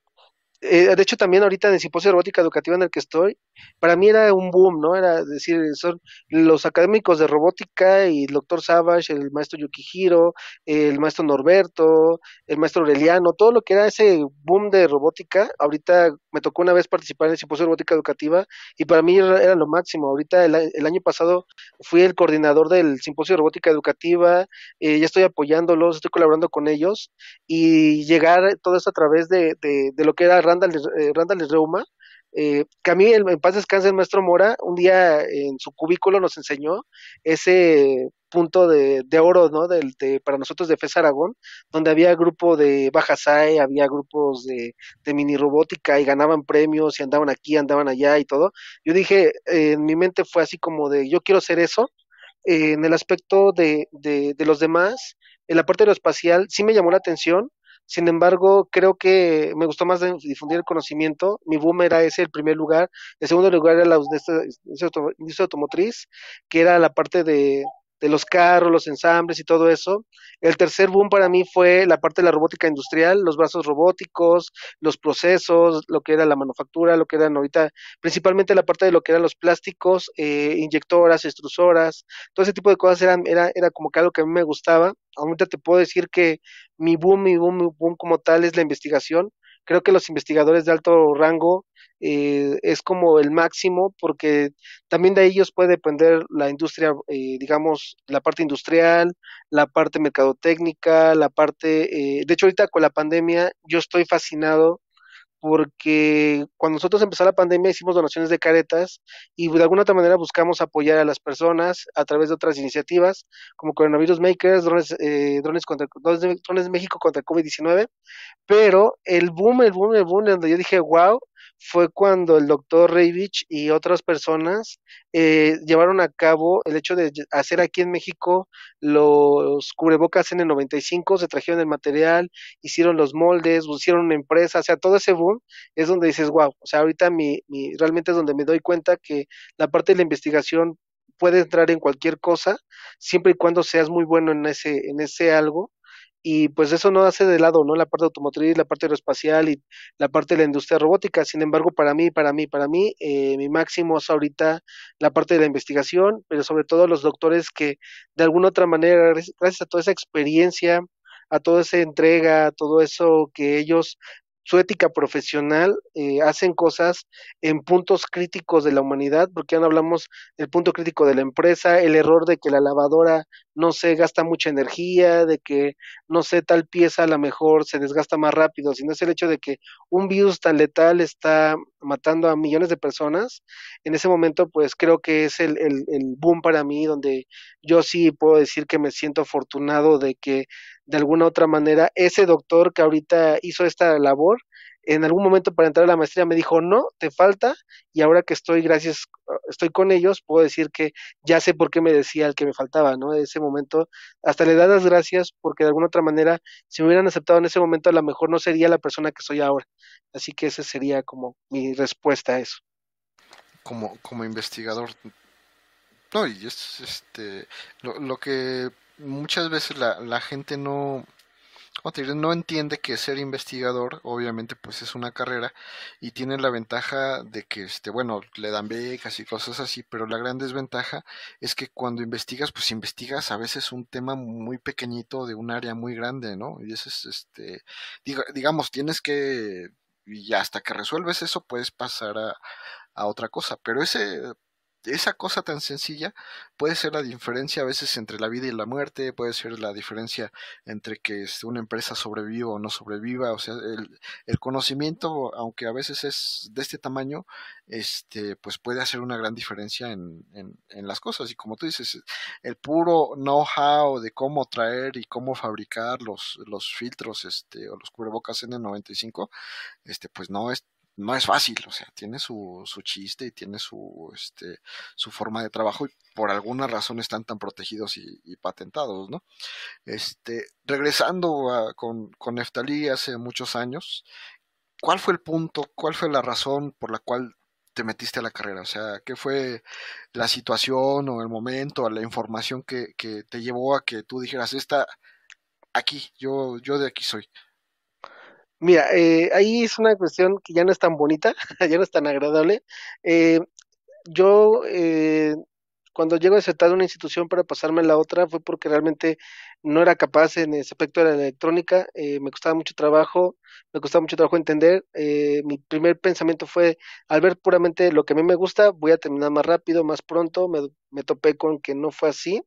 eh, de hecho, también ahorita en el simposio de robótica educativa en el que estoy, para mí era un boom, ¿no? Era decir, son los académicos de robótica y el doctor Savage, el maestro Yukihiro, el maestro Norberto, el maestro Aureliano, todo lo que era ese boom de robótica. Ahorita me tocó una vez participar en el simposio de robótica educativa y para mí era, lo máximo. Ahorita el, el, año pasado fui el coordinador del simposio de robótica educativa, eh, ya estoy apoyándolos, estoy colaborando con ellos y llegar todo esto a través de, de, de lo que era Randall, eh, Reuma, eh, que a mí, en paz descanse el maestro Mora, un día en su cubículo nos enseñó ese punto de, oro, ¿no? Del, de, para nosotros de FES Aragón, donde había grupo de Bajasai, había grupos de, de mini robótica y ganaban premios y andaban aquí, andaban allá y todo. Yo dije, eh, en mi mente fue así como de, yo quiero ser eso. Eh, en el aspecto de, de, de los demás, en la parte de lo espacial, sí me llamó la atención, sin embargo, creo que me gustó más difundir el conocimiento. Mi boom era ese, el primer lugar. El segundo lugar era la industria automotriz, que era la parte de, de los carros, los ensambles y todo eso. El tercer boom para mí fue la parte de la robótica industrial, los brazos robóticos, los procesos, lo que era la manufactura, lo que eran ahorita, principalmente la parte de lo que eran los plásticos, eh, inyectoras, extrusoras, todo ese tipo de cosas eran, era, era como que algo que a mí me gustaba. Ahorita te puedo decir que mi boom, mi boom, mi boom como tal es la investigación. Creo que los investigadores de alto rango eh, es como el máximo porque también de ellos puede depender la industria, eh, digamos, la parte industrial, la parte mercadotécnica, la parte, eh, de hecho ahorita con la pandemia yo estoy fascinado porque cuando nosotros empezó la pandemia hicimos donaciones de caretas y de alguna otra manera buscamos apoyar a las personas a través de otras iniciativas como Coronavirus Makers, Drones, eh, drones, contra, drones, drones México contra COVID-19, pero el boom, el boom, el boom, donde yo dije, wow, fue cuando el doctor Reivich y otras personas eh, llevaron a cabo el hecho de hacer aquí en México los cubrebocas N95, se trajeron el material, hicieron los moldes, hicieron una empresa, o sea, todo ese boom es donde dices, wow, o sea, ahorita mi, mi, realmente es donde me doy cuenta que la parte de la investigación puede entrar en cualquier cosa, siempre y cuando seas muy bueno en ese, en ese algo, y pues eso no hace de lado, ¿no? La parte automotriz, la parte aeroespacial y la parte de la industria robótica. Sin embargo, para mí, para mí, para mí, eh, mi máximo es ahorita la parte de la investigación, pero sobre todo los doctores que de alguna otra manera, gracias a toda esa experiencia, a toda esa entrega, a todo eso que ellos su ética profesional, eh, hacen cosas en puntos críticos de la humanidad, porque ya no hablamos del punto crítico de la empresa, el error de que la lavadora no se gasta mucha energía, de que no sé, tal pieza a lo mejor se desgasta más rápido, sino es el hecho de que un virus tan letal está matando a millones de personas. En ese momento, pues creo que es el, el, el boom para mí, donde yo sí puedo decir que me siento afortunado de que de alguna otra manera, ese doctor que ahorita hizo esta labor, en algún momento para entrar a la maestría me dijo, no, te falta, y ahora que estoy, gracias, estoy con ellos, puedo decir que ya sé por qué me decía el que me faltaba, ¿no? En ese momento, hasta le da las gracias, porque de alguna otra manera, si me hubieran aceptado en ese momento, a lo mejor no sería la persona que soy ahora. Así que esa sería como mi respuesta a eso.
Como, como investigador, no, y es este, lo, lo que muchas veces la, la gente no, no entiende que ser investigador obviamente pues es una carrera y tiene la ventaja de que este bueno le dan becas y cosas así pero la gran desventaja es que cuando investigas pues investigas a veces un tema muy pequeñito de un área muy grande no y eso es este digamos tienes que y hasta que resuelves eso puedes pasar a, a otra cosa pero ese esa cosa tan sencilla puede ser la diferencia a veces entre la vida y la muerte, puede ser la diferencia entre que este, una empresa sobreviva o no sobreviva, o sea, el, el, conocimiento, aunque a veces es de este tamaño, este, pues puede hacer una gran diferencia en, en, en las cosas. Y como tú dices, el puro know-how de cómo traer y cómo fabricar los, los filtros este, o los cubrebocas N95, este, pues no es no es fácil, o sea, tiene su, su chiste y tiene su, este, su forma de trabajo y por alguna razón están tan protegidos y, patentados, ¿no? Este, regresando a, con, con Neftalí hace muchos años, ¿cuál fue el punto, cuál fue la razón por la cual te metiste a la carrera? O sea, ¿qué fue la situación o el momento, la información que, que te llevó a que tú dijeras, esta, aquí, yo, yo de aquí soy?
Mira, eh, ahí es una cuestión que ya no es tan bonita, ya no es tan agradable. Eh, yo, eh, cuando llego a aceptar una institución para pasarme a la otra, fue porque realmente no era capaz en ese aspecto de la electrónica, eh, me costaba mucho trabajo, me costaba mucho trabajo entender. Eh, mi primer pensamiento fue, al ver puramente lo que a mí me gusta, voy a terminar más rápido, más pronto, me, me topé con que no fue así.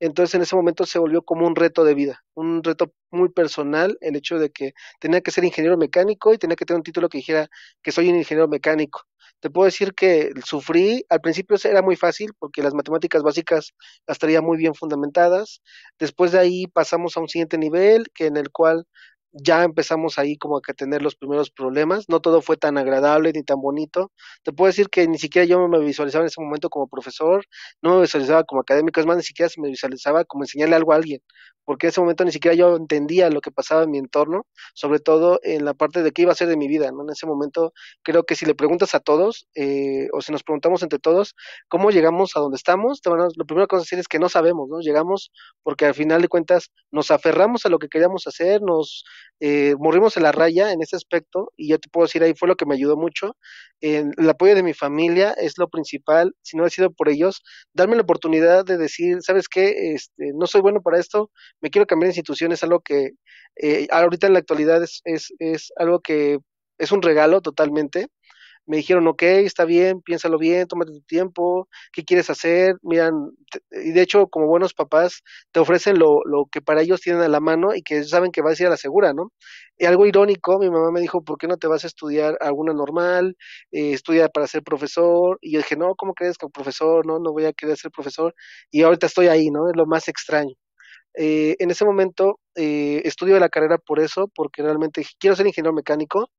Entonces en ese momento se volvió como un reto de vida, un reto muy personal, el hecho de que tenía que ser ingeniero mecánico y tenía que tener un título que dijera que soy un ingeniero mecánico. Te puedo decir que sufrí, al principio era muy fácil porque las matemáticas básicas las traía muy bien fundamentadas. Después de ahí pasamos a un siguiente nivel, que en el cual ya empezamos ahí como a tener los primeros problemas. No todo fue tan agradable ni tan bonito. Te puedo decir que ni siquiera yo me visualizaba en ese momento como profesor, no me visualizaba como académico, es más, ni siquiera se me visualizaba como enseñarle algo a alguien, porque en ese momento ni siquiera yo entendía lo que pasaba en mi entorno, sobre todo en la parte de qué iba a ser de mi vida, ¿no? En ese momento creo que si le preguntas a todos, eh, o si nos preguntamos entre todos, cómo llegamos a donde estamos, lo primero que vamos a decir es que no sabemos, ¿no? Llegamos porque al final de cuentas nos aferramos a lo que queríamos hacer, nos eh, morrimos en la raya en ese aspecto y yo te puedo decir ahí fue lo que me ayudó mucho. El apoyo de mi familia es lo principal, si no ha sido por ellos, darme la oportunidad de decir, ¿sabes qué? Este, no soy bueno para esto, me quiero cambiar de institución, es algo que eh, ahorita en la actualidad es, es, es algo que es un regalo totalmente me dijeron, ok, está bien, piénsalo bien, tómate tu tiempo, ¿qué quieres hacer? Miran, y de hecho, como buenos papás, te ofrecen lo, lo que para ellos tienen a la mano y que saben que vas a ir a la segura, ¿no? Y algo irónico, mi mamá me dijo, ¿por qué no te vas a estudiar alguna normal? Eh, estudia para ser profesor. Y yo dije, no, ¿cómo crees que profesor? No, no voy a querer ser profesor. Y ahorita estoy ahí, ¿no? Es lo más extraño. Eh, en ese momento eh, estudio la carrera por eso, porque realmente quiero ser ingeniero mecánico.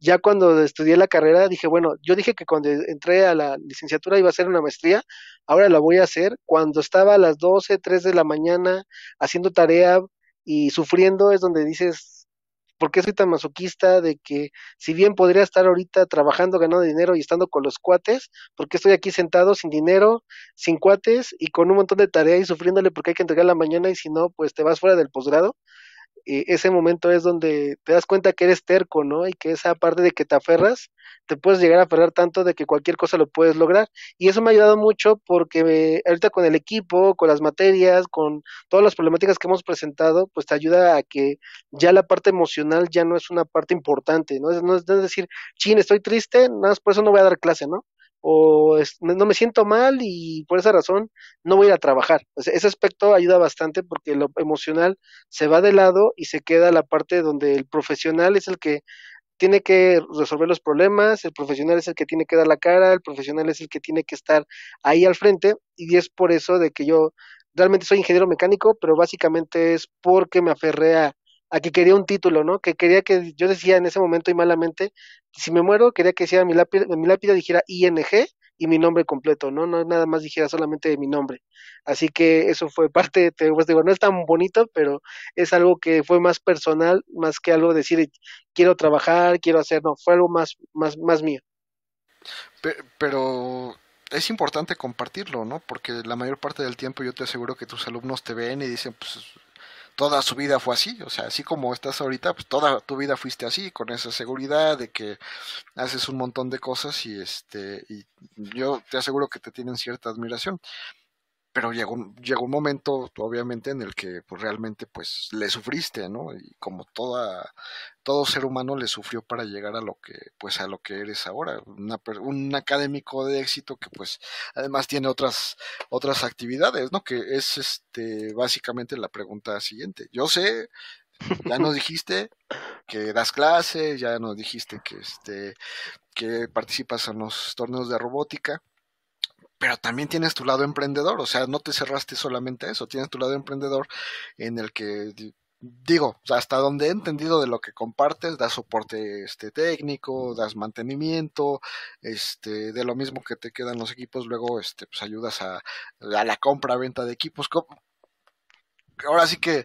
Ya cuando estudié la carrera dije, bueno, yo dije que cuando entré a la licenciatura iba a hacer una maestría, ahora la voy a hacer. Cuando estaba a las 12, 3 de la mañana haciendo tarea y sufriendo es donde dices, ¿Por qué soy tan masoquista de que si bien podría estar ahorita trabajando, ganando dinero y estando con los cuates, ¿por qué estoy aquí sentado sin dinero, sin cuates y con un montón de tareas y sufriéndole porque hay que entregar la mañana y si no, pues te vas fuera del posgrado? Eh, ese momento es donde te das cuenta que eres terco, ¿no? Y que esa parte de que te aferras, te puedes llegar a aferrar tanto de que cualquier cosa lo puedes lograr. Y eso me ha ayudado mucho porque me, ahorita con el equipo, con las materias, con todas las problemáticas que hemos presentado, pues te ayuda a que ya la parte emocional ya no es una parte importante, ¿no? Es, no es decir, chin, estoy triste, nada más por eso no voy a dar clase, ¿no? O no me siento mal y por esa razón no voy a ir a trabajar. ese aspecto ayuda bastante porque lo emocional se va de lado y se queda la parte donde el profesional es el que tiene que resolver los problemas, el profesional es el que tiene que dar la cara, el profesional es el que tiene que estar ahí al frente y es por eso de que yo realmente soy ingeniero mecánico, pero básicamente es porque me aferré a, a que quería un título, ¿no? Que quería que, yo decía en ese momento y malamente, si me muero, quería que sea mi lápida, mi lápida dijera ING y mi nombre completo, ¿no? No nada más dijera solamente mi nombre. Así que eso fue parte, te, pues digo, no es tan bonito, pero es algo que fue más personal, más que algo de decir, quiero trabajar, quiero hacer, no, fue algo más, más, más mío.
Pero es importante compartirlo, ¿no? Porque la mayor parte del tiempo yo te aseguro que tus alumnos te ven y dicen, pues toda su vida fue así, o sea, así como estás ahorita, pues toda tu vida fuiste así, con esa seguridad de que haces un montón de cosas y este, y yo te aseguro que te tienen cierta admiración pero llegó, llegó un momento, obviamente, en el que pues, realmente pues le sufriste, ¿no? Y como toda, todo ser humano le sufrió para llegar a lo que, pues a lo que eres ahora, un académico de éxito que pues además tiene otras, otras actividades, ¿no? Que es este, básicamente la pregunta siguiente. Yo sé, ya nos dijiste que das clases, ya nos dijiste que este, que participas en los torneos de robótica pero también tienes tu lado emprendedor, o sea, no te cerraste solamente a eso, tienes tu lado emprendedor en el que digo, hasta donde he entendido de lo que compartes, das soporte este técnico, das mantenimiento, este, de lo mismo que te quedan los equipos, luego este, pues ayudas a, a la compra, venta de equipos. Ahora sí que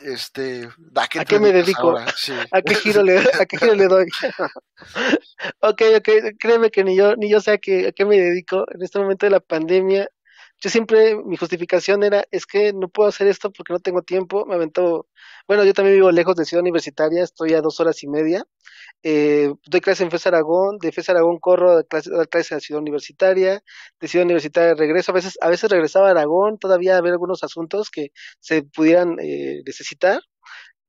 este,
¿a qué, me dedico? ¿A, qué giro le, ¿A qué giro le doy? ok, ok, créeme que ni yo, ni yo sé a qué, a qué me dedico. En este momento de la pandemia yo siempre, mi justificación era, es que no puedo hacer esto porque no tengo tiempo, me aventó, bueno, yo también vivo lejos de Ciudad Universitaria, estoy a dos horas y media, eh, doy clases en FES Aragón, de FES Aragón corro a clases, a Ciudad Universitaria, de Ciudad Universitaria regreso, a veces, a veces regresaba a Aragón, todavía a ver algunos asuntos que se pudieran eh, necesitar,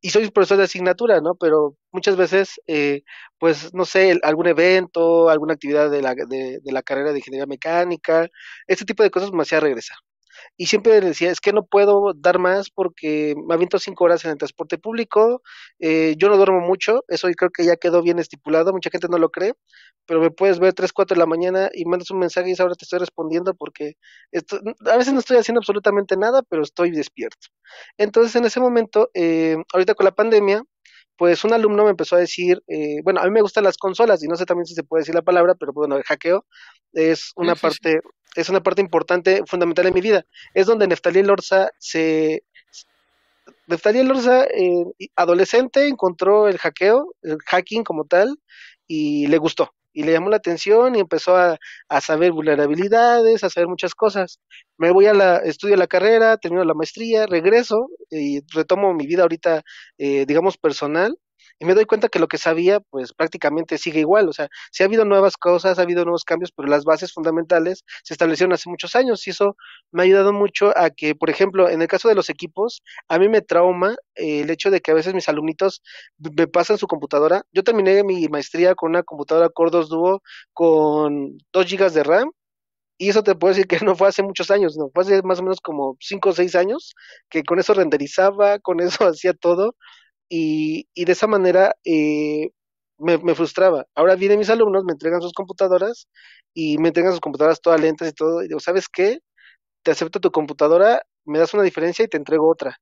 y soy profesor de asignatura, ¿no? Pero muchas veces, eh, pues, no sé, algún evento, alguna actividad de la, de, de la carrera de ingeniería mecánica, este tipo de cosas me hacía regresar y siempre decía, es que no puedo dar más porque me aviento cinco horas en el transporte público, eh, yo no duermo mucho, eso creo que ya quedó bien estipulado, mucha gente no lo cree, pero me puedes ver tres, cuatro de la mañana y mandas un mensaje y ahora te estoy respondiendo porque esto, a veces no estoy haciendo absolutamente nada, pero estoy despierto. Entonces en ese momento, eh, ahorita con la pandemia, pues un alumno me empezó a decir, eh, bueno, a mí me gustan las consolas y no sé también si se puede decir la palabra, pero bueno, el hackeo es una parte, es una parte importante, fundamental en mi vida. Es donde Neftalí Lorza se... Neftalí Lorza, eh, adolescente, encontró el hackeo, el hacking como tal, y le gustó y le llamó la atención y empezó a, a, saber vulnerabilidades, a saber muchas cosas. Me voy a la, estudio la carrera, termino la maestría, regreso y retomo mi vida ahorita, eh, digamos, personal y me doy cuenta que lo que sabía, pues prácticamente sigue igual. O sea, sí ha habido nuevas cosas, ha habido nuevos cambios, pero las bases fundamentales se establecieron hace muchos años y eso me ha ayudado mucho a que, por ejemplo, en el caso de los equipos, a mí me trauma eh, el hecho de que a veces mis alumnitos me pasan su computadora. Yo terminé mi maestría con una computadora Core 2 Duo con 2 GB de RAM y eso te puedo decir que no fue hace muchos años, no, fue hace más o menos como 5 o 6 años, que con eso renderizaba, con eso hacía todo, y, y de esa manera eh, me, me, frustraba. Ahora vienen mis alumnos, me entregan sus computadoras y me entregan sus computadoras todas lentas y todo, y digo, ¿sabes qué? Te acepto tu computadora, me das una diferencia y te entrego otra.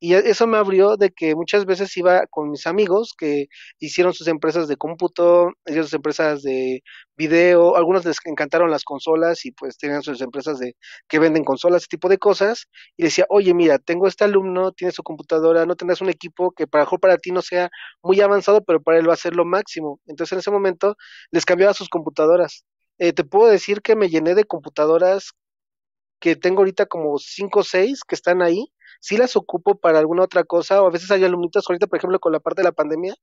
Y eso me abrió de que muchas veces iba con mis amigos que hicieron sus empresas de cómputo, hicieron sus empresas de video, algunos les encantaron las consolas y pues tenían sus empresas de que venden consolas, ese tipo de cosas, y decía, oye, mira, tengo este alumno, tiene su computadora, no tendrás un equipo que para mejor para ti no sea muy avanzado, pero para él va a ser lo máximo. Entonces en ese momento les cambiaba sus computadoras. Eh, te puedo decir que me llené de computadoras que tengo ahorita como cinco o seis que están ahí, sí las ocupo para alguna otra cosa, o a veces hay alumnitos, ahorita por ejemplo con la parte de la pandemia,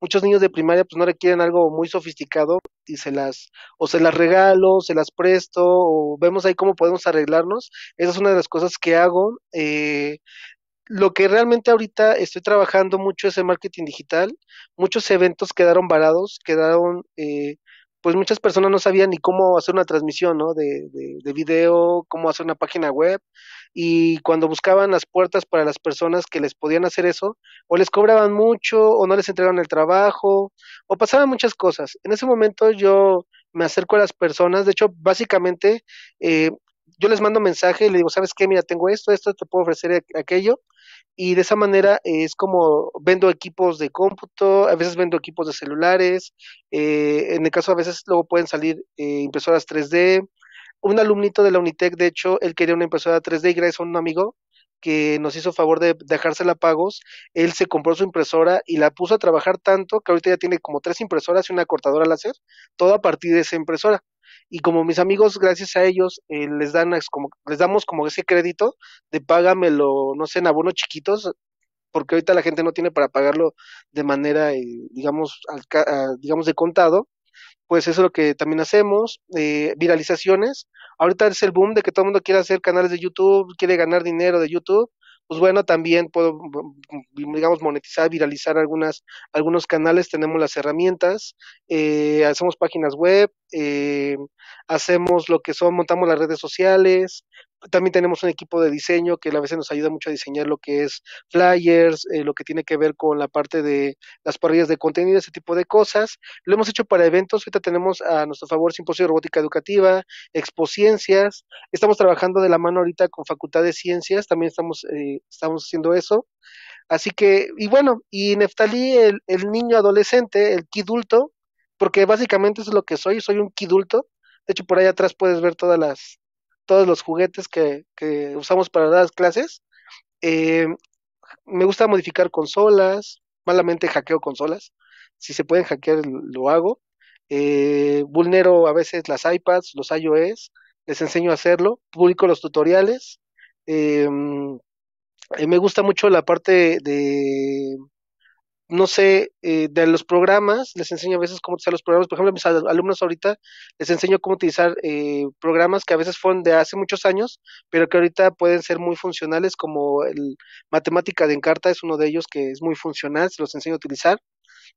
muchos niños de primaria pues no requieren algo muy sofisticado y se las, o se las regalo, se las presto, o vemos ahí cómo podemos arreglarnos, esa es una de las cosas que hago, eh, lo que realmente ahorita estoy trabajando mucho es el marketing digital. Muchos eventos quedaron varados, quedaron eh, pues muchas personas no sabían ni cómo hacer una transmisión, ¿no? De, de, de, video, cómo hacer una página web. Y cuando buscaban las puertas para las personas que les podían hacer eso, o les cobraban mucho, o no les entregaban el trabajo, o pasaban muchas cosas. En ese momento yo me acerco a las personas, de hecho, básicamente, eh, yo les mando mensaje y le digo, ¿sabes qué? Mira, tengo esto, esto, te puedo ofrecer aquello y de esa manera es como vendo equipos de cómputo, a veces vendo equipos de celulares, eh, en el caso a veces luego pueden salir eh, impresoras 3D. Un alumnito de la Unitec, de hecho, él quería una impresora 3D y gracias a un amigo que nos hizo favor de dejársela pagos, él se compró su impresora y la puso a trabajar tanto que ahorita ya tiene como tres impresoras y una cortadora láser, todo a partir de esa impresora y como mis amigos, gracias a ellos, eh, les dan como, les damos como ese crédito de págamelo, no sé, en abonos chiquitos, porque ahorita la gente no tiene para pagarlo de manera, eh, digamos, al, a, digamos, de contado, pues eso es lo que también hacemos, eh, viralizaciones, ahorita es el boom de que todo el mundo quiere hacer canales de YouTube, quiere ganar dinero de YouTube, pues bueno, también puedo, digamos, monetizar, viralizar algunas, algunos canales, tenemos las herramientas, eh, hacemos páginas web, eh, hacemos lo que son, montamos las redes sociales, también tenemos un equipo de diseño que a veces nos ayuda mucho a diseñar lo que es flyers, eh, lo que tiene que ver con la parte de las parrillas de contenido, ese tipo de cosas. Lo hemos hecho para eventos, ahorita tenemos a nuestro favor Simposio de Robótica Educativa, Expociencias, estamos trabajando de la mano ahorita con Facultad de Ciencias, también estamos, eh, estamos haciendo eso. Así que, y bueno, y Neftalí, el, el niño adolescente, el kidulto, porque básicamente es lo que soy, soy un kidulto. De hecho, por ahí atrás puedes ver todas las, todos los juguetes que, usamos para dar las clases. Eh, me gusta modificar consolas, malamente hackeo consolas. Si se pueden hackear, lo hago. Eh, vulnero a veces las iPads, los iOS, les enseño a hacerlo, publico los tutoriales. Eh, me gusta mucho la parte de no sé, eh, de los programas, les enseño a veces cómo utilizar los programas. Por ejemplo, a mis alumnos ahorita les enseño cómo utilizar eh, programas que a veces fueron de hace muchos años, pero que ahorita pueden ser muy funcionales, como el Matemática de Encarta es uno de ellos que es muy funcional, se los enseño a utilizar.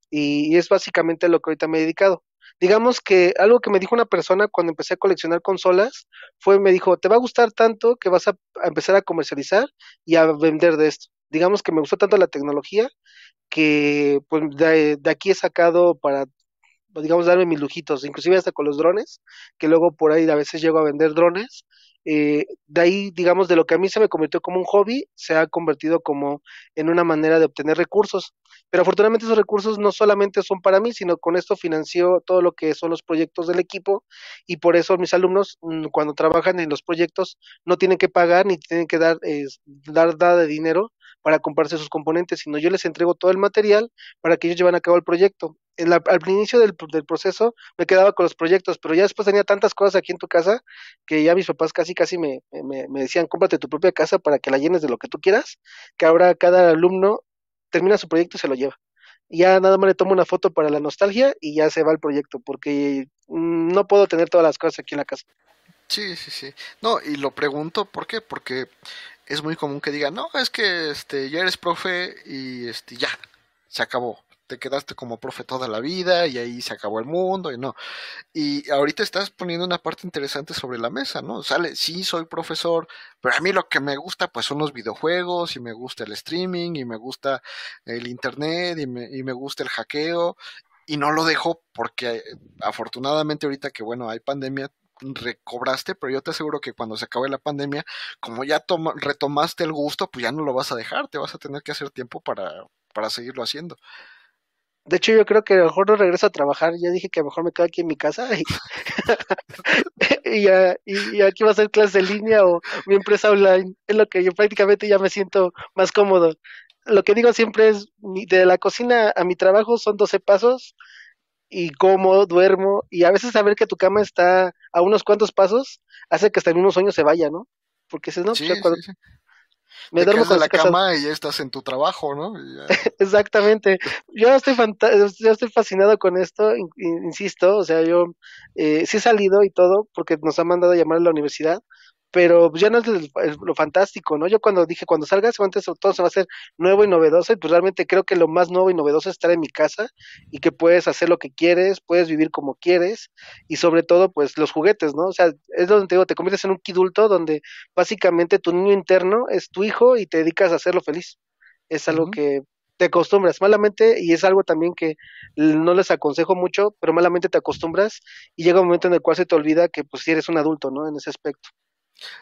Y, y es básicamente lo que ahorita me he dedicado. Digamos que algo que me dijo una persona cuando empecé a coleccionar consolas fue, me dijo, te va a gustar tanto que vas a, a empezar a comercializar y a vender de esto digamos que me gustó tanto la tecnología que pues de, aquí he sacado para digamos darme mis lujitos, inclusive hasta con los drones, que luego por ahí a veces llego a vender drones eh, de ahí, digamos, de lo que a mí se me convirtió como un hobby, se ha convertido como en una manera de obtener recursos. Pero afortunadamente esos recursos no solamente son para mí, sino con esto financió todo lo que son los proyectos del equipo y por eso mis alumnos mm, cuando trabajan en los proyectos no tienen que pagar ni tienen que dar, eh, dar de dinero para comprarse sus componentes, sino yo les entrego todo el material para que ellos lleven a cabo el proyecto al inicio del, proceso me quedaba con los proyectos, pero ya después tenía tantas cosas aquí en tu casa que ya mis papás casi casi me, me, me, decían, cómprate tu propia casa para que la llenes de lo que tú quieras, que ahora cada alumno termina su proyecto y se lo lleva. Ya nada más le tomo una foto para la nostalgia y ya se va el proyecto, porque mm, no puedo tener todas las cosas aquí en la casa.
Sí, sí, sí. No, y lo pregunto, ¿por qué? Porque es muy común que digan, no, es que este, ya eres profe y este, ya, se acabó te quedaste como profe toda la vida y ahí se acabó el mundo y no. Y ahorita estás poniendo una parte interesante sobre la mesa, ¿no? Sale, sí, soy profesor, pero a mí lo que me gusta pues son los videojuegos y me gusta el streaming y me gusta el internet y me, y me gusta el hackeo y no lo dejo porque afortunadamente ahorita que bueno, hay pandemia, recobraste, pero yo te aseguro que cuando se acabe la pandemia, como ya retomaste el gusto, pues ya no lo vas a dejar, te vas a tener que hacer tiempo para, para seguirlo haciendo.
De hecho, yo creo que a lo mejor no regreso a trabajar. Ya dije que a lo mejor me quedo aquí en mi casa y, y, y, aquí va a ser clase en línea o mi empresa online. Es lo que yo prácticamente ya me siento más cómodo. Lo que digo siempre es, de la cocina a mi trabajo son 12 pasos y como, duermo y a veces saber que tu cama está a unos cuantos pasos hace que hasta en unos sueños se vaya, ¿no? Porque si no, pues sí, cuando, sí, sí.
Me duermo con la cama y ya estás en tu trabajo, ¿no?
Exactamente. Yo estoy, yo estoy fascinado con esto, insisto, o sea, yo eh, sí he salido y todo porque nos han mandado a llamar a la universidad, pero ya no es lo fantástico, ¿no? Yo cuando dije, cuando salgas, antes todo se va a hacer nuevo y novedoso, y pues realmente creo que lo más nuevo y novedoso es estar en mi casa y que puedes hacer lo que quieres, puedes vivir como quieres, y sobre todo, pues los juguetes, ¿no? O sea, es donde te digo, te conviertes en un kidulto donde básicamente tu niño interno es tu hijo y te dedicas a hacerlo feliz. Es algo uh -huh. que te acostumbras malamente y es algo también que no les aconsejo mucho, pero malamente te acostumbras y llega un momento en el cual se te olvida que pues si eres un adulto, ¿no? En ese aspecto.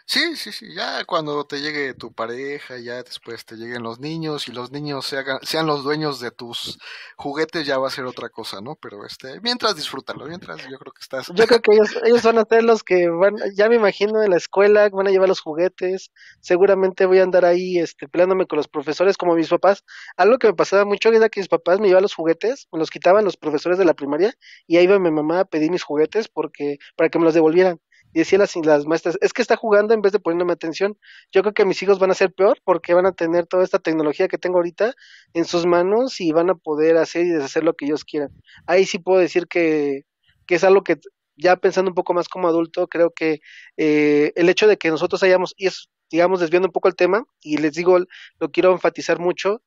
Sí, sí, sí, ya cuando te llegue tu pareja, ya después te lleguen los niños y los niños se sean los dueños de tus juguetes, ya va a ser otra cosa, ¿no? Pero este, mientras disfrútalo, mientras yo creo que estás.
Yo creo que ellos, ellos van a ser los que van, ya me imagino en la escuela, van a llevar los juguetes, seguramente voy a andar ahí este, peleándome con los profesores como mis papás. Algo que me pasaba mucho era que mis papás me llevaban los juguetes, me los quitaban los profesores de la primaria y ahí iba mi mamá a pedir mis juguetes porque, para que me los devolvieran y decían las, las maestras, es que está jugando en vez de ponerme atención. Yo creo que mis hijos van a ser peor porque van a tener toda esta tecnología que tengo ahorita en sus manos y van a poder hacer y deshacer lo que ellos quieran. Ahí sí puedo decir que, que es algo que ya pensando un poco más como adulto, creo que eh, el hecho de que nosotros hayamos, y es, digamos, desviando un poco el tema, y les digo, lo quiero enfatizar mucho,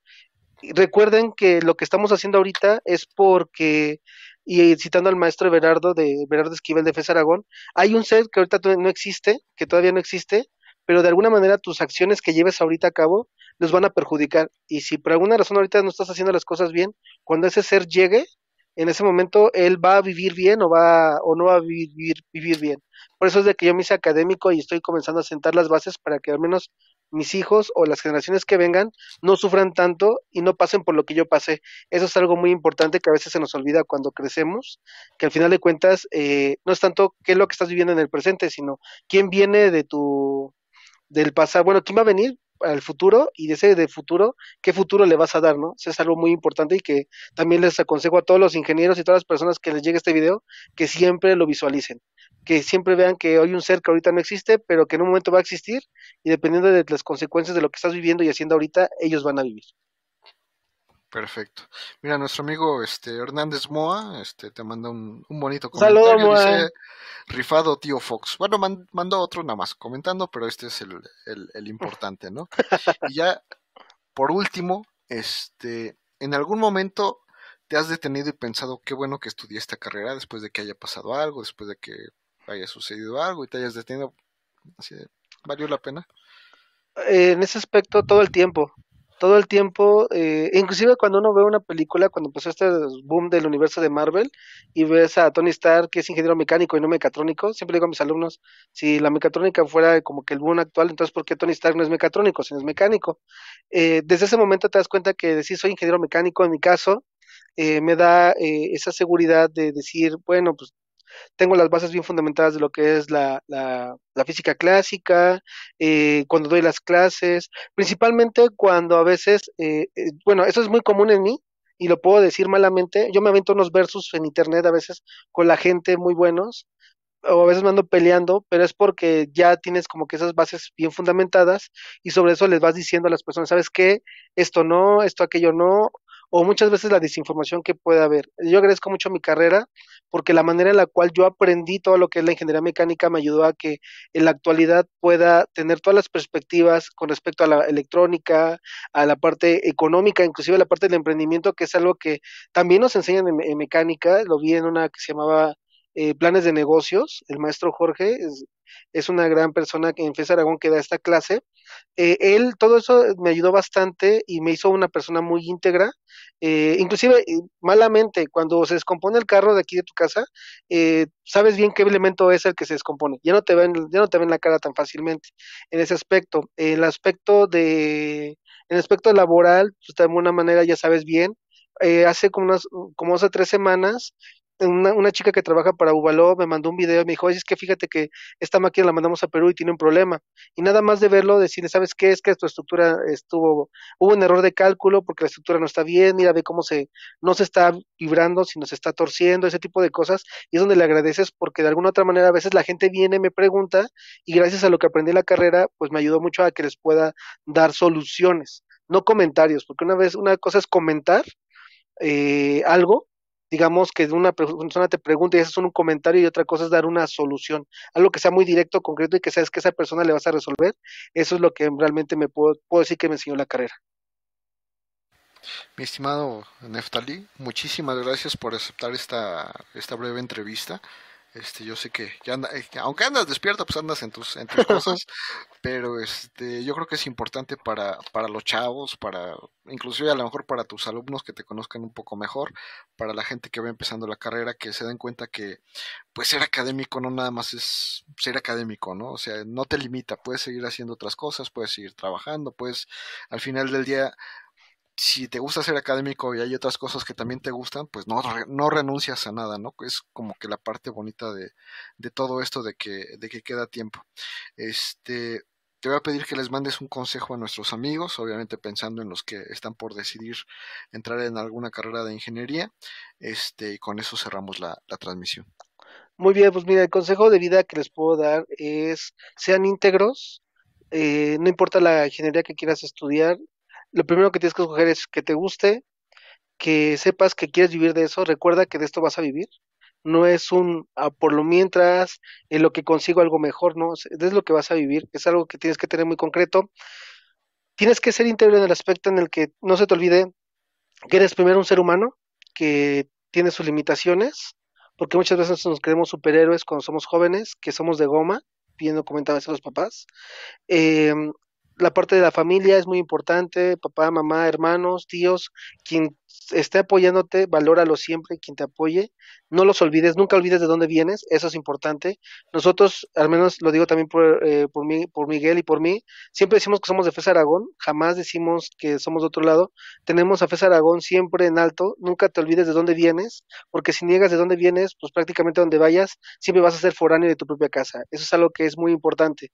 recuerden que lo que estamos haciendo ahorita es porque y citando al maestro Berardo de Berardo Esquivel de FES Aragón, hay un ser que ahorita no existe, que todavía no existe, pero de alguna manera tus acciones que lleves ahorita a cabo los van a perjudicar. Y si por alguna razón ahorita no estás haciendo las cosas bien, cuando ese ser llegue, en ese momento él va a vivir bien o va o no va a vivir, vivir bien. Por eso es de que yo me hice académico y estoy comenzando a sentar las bases para que al menos mis hijos o las generaciones que vengan no sufran tanto y no pasen por lo que yo pasé. Eso es algo muy importante que a veces se nos olvida cuando crecemos, que al final de cuentas eh, no es tanto qué es lo que estás viviendo en el presente, sino quién viene de tu del pasado, bueno, quién va a venir al futuro y de ese de futuro, ¿qué futuro le vas a dar, no? Eso es algo muy importante y que también les aconsejo a todos los ingenieros y todas las personas que les llegue este video que siempre lo visualicen, que siempre vean que hay un ser que ahorita no existe, pero que en un momento va a existir y dependiendo de las consecuencias de lo que estás viviendo y haciendo ahorita, ellos van a vivir.
Perfecto. Mira, nuestro amigo este Hernández Moa este, te manda un, bonito comentario. Saludos, Dice, rifado tío Fox. Bueno, mandó otro nada más comentando, pero este es el, el, importante, ¿no? y ya, por último, este, en algún momento te has detenido y pensado qué bueno que estudié esta carrera después de que haya pasado algo, después de que haya sucedido algo y te hayas detenido. Así ¿Valió la pena?
en ese aspecto todo el tiempo todo el tiempo, eh, inclusive cuando uno ve una película, cuando empezó este boom del universo de Marvel y ves a Tony Stark que es ingeniero mecánico y no mecatrónico, siempre digo a mis alumnos, si la mecatrónica fuera como que el boom actual, entonces ¿por qué Tony Stark no es mecatrónico, si no es mecánico? Eh, desde ese momento te das cuenta que decir soy ingeniero mecánico, en mi caso, eh, me da eh, esa seguridad de decir, bueno, pues tengo las bases bien fundamentadas de lo que es la, la, física clásica, eh, cuando doy las clases, principalmente cuando a veces, eh, eh, bueno, eso es muy común en mí y lo puedo decir malamente, yo me avento unos versos en internet a veces con la gente muy buenos, o a veces me ando peleando, pero es porque ya tienes como que esas bases bien fundamentadas y sobre eso les vas diciendo a las personas, ¿sabes qué? Esto no, esto aquello no, o muchas veces la desinformación que puede haber. Yo agradezco mucho mi carrera porque la manera en la cual yo aprendí todo lo que es la ingeniería mecánica me ayudó a que en la actualidad pueda tener todas las perspectivas con respecto a la electrónica, a la parte económica, inclusive la parte del emprendimiento, que es algo que también nos enseñan en, mecánica. Lo vi en una que se llamaba eh, Planes de Negocios, el maestro Jorge, es, es una gran persona en FES Aragón que da esta clase. Eh, él, todo eso me ayudó bastante y me hizo una persona muy íntegra. Eh, inclusive, eh, malamente, cuando se descompone el carro de aquí de tu casa, sabes bien qué elemento es el que se descompone. Ya no te ven, ya no te ven la cara tan fácilmente en ese aspecto. El aspecto de, en el aspecto laboral, pues de alguna manera ya sabes bien. hace como unas, como hace tres semanas, una, una, chica que trabaja para Ubaló me mandó un video y me dijo, es que fíjate que esta máquina la mandamos a Perú y tiene un problema. Y nada más de verlo, decirle, ¿sabes qué? Es que tu estructura estuvo, hubo un error de cálculo porque la estructura no está bien, mira, ve cómo se, no se está vibrando, sino se está torciendo, ese tipo de cosas. Y es donde le agradeces porque de alguna otra manera a veces la gente viene, me pregunta y gracias a lo que aprendí en la carrera, pues me ayudó mucho a que les pueda dar soluciones, no comentarios, porque una vez, una cosa es comentar eh, algo digamos que una persona te pregunta y haces un comentario y otra cosa es dar una solución, algo que sea muy directo, concreto y que sabes que esa persona le vas a resolver, eso es lo que realmente me puedo, puedo decir que me enseñó la carrera.
Mi estimado Neftali, muchísimas gracias por aceptar esta, esta breve entrevista. Este, yo sé que, ya anda, eh, aunque andas despierto, pues andas en tus, en tus cosas, pero este, yo creo que es importante para, para los chavos, para, inclusive a lo mejor para tus alumnos que te conozcan un poco mejor, para la gente que va empezando la carrera, que se den cuenta que, pues ser académico no nada más es ser académico, ¿no? O sea, no te limita, puedes seguir haciendo otras cosas, puedes seguir trabajando, puedes, al final del día, si te gusta ser académico y hay otras cosas que también te gustan, pues no, no renuncias a nada, ¿no? Es como que la parte bonita de, de todo esto de que, de que queda tiempo. Este, te voy a pedir que les mandes un consejo a nuestros amigos, obviamente pensando en los que están por decidir entrar en alguna carrera de ingeniería, este, y con eso cerramos la, la transmisión.
Muy bien, pues mira, el consejo de vida que les puedo dar es sean íntegros, eh, no importa la ingeniería que quieras estudiar, lo primero que tienes que escoger es que te guste, que sepas que quieres vivir de eso, recuerda que de esto vas a vivir, no es un ah, por lo mientras, en lo que consigo algo mejor, no, es lo que vas a vivir, es algo que tienes que tener muy concreto. Tienes que ser íntegro en el aspecto en el que no se te olvide que eres primero un ser humano, que tiene sus limitaciones, porque muchas veces nos creemos superhéroes cuando somos jóvenes, que somos de goma, viendo comentaban los papás. Eh, la parte de la familia es muy importante, papá, mamá, hermanos, tíos, quien esté apoyándote, valóralo siempre, quien te apoye, no los olvides, nunca olvides de dónde vienes, eso es importante. Nosotros, al menos lo digo también por, eh, por, mí, por Miguel y por mí, siempre decimos que somos de FES Aragón, jamás decimos que somos de otro lado, tenemos a FES Aragón siempre en alto, nunca te olvides de dónde vienes, porque si niegas de dónde vienes, pues prácticamente donde vayas, siempre vas a ser foráneo de tu propia casa, eso es algo que es muy importante.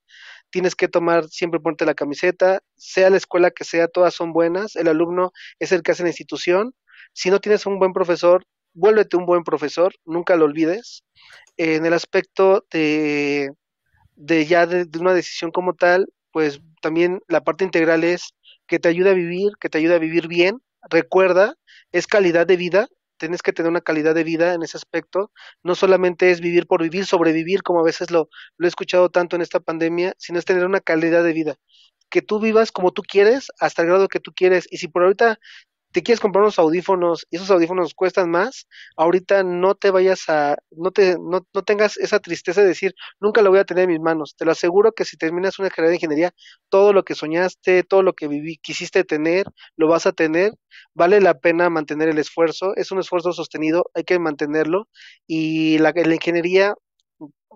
Tienes que tomar, siempre ponte la camiseta, sea la escuela que sea, todas son buenas, el alumno es el que hace la institución, si no tienes un buen profesor, vuélvete un buen profesor, nunca lo olvides. En el aspecto de, de ya de, una decisión como tal, pues también la parte integral es que te ayude a vivir, que te ayude a vivir bien. Recuerda, es calidad de vida, tienes que tener una calidad de vida en ese aspecto. No solamente es vivir por vivir, sobrevivir, como a veces lo, he escuchado tanto en esta pandemia, sino es tener una calidad de vida. Que tú vivas como tú quieres, hasta el grado que tú quieres. Y si por ahorita te quieres comprar unos audífonos y esos audífonos cuestan más, ahorita no te vayas a, no te, no, no tengas esa tristeza de decir, nunca lo voy a tener en mis manos. Te lo aseguro que si terminas una carrera de ingeniería, todo lo que soñaste, todo lo que viví, quisiste tener, lo vas a tener. Vale la pena mantener el esfuerzo, es un esfuerzo sostenido, hay que mantenerlo. Y la, la ingeniería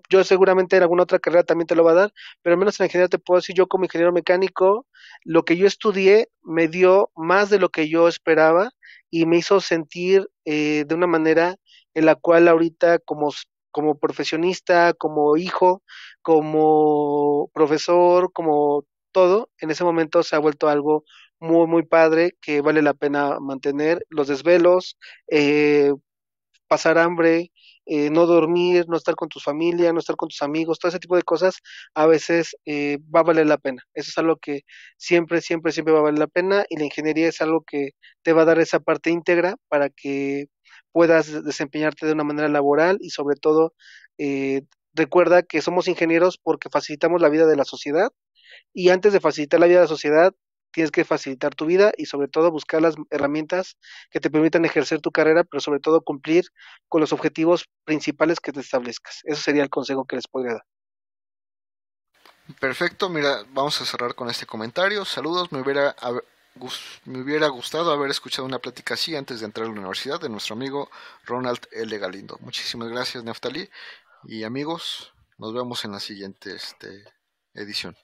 yo seguramente en alguna otra carrera también te lo va a dar, pero al menos en ingeniería te puedo decir, yo como ingeniero mecánico, lo que yo estudié me dio más de lo que yo esperaba y me hizo sentir eh, de una manera en la cual ahorita como, como profesionista, como hijo, como profesor, como todo, en ese momento se ha vuelto algo muy, muy padre que vale la pena mantener. Los desvelos, eh, pasar hambre, eh, no dormir, no estar con tu familia, no estar con tus amigos, todo ese tipo de cosas, a veces eh, va a valer la pena. Eso es algo que siempre, siempre, siempre va a valer la pena y la ingeniería es algo que te va a dar esa parte íntegra para que puedas desempeñarte de una manera laboral y sobre todo eh, recuerda que somos ingenieros porque facilitamos la vida de la sociedad y antes de facilitar la vida de la sociedad tienes que facilitar tu vida y sobre todo buscar las herramientas que te permitan ejercer tu carrera, pero sobre todo cumplir con los objetivos principales que te establezcas. Eso sería el consejo que les podría dar.
Perfecto, mira, vamos a cerrar con este comentario. Saludos, me hubiera, me hubiera gustado haber escuchado una plática así antes de entrar a la universidad de nuestro amigo Ronald L. Galindo. Muchísimas gracias, Neftali. Y amigos, nos vemos en la siguiente este, edición.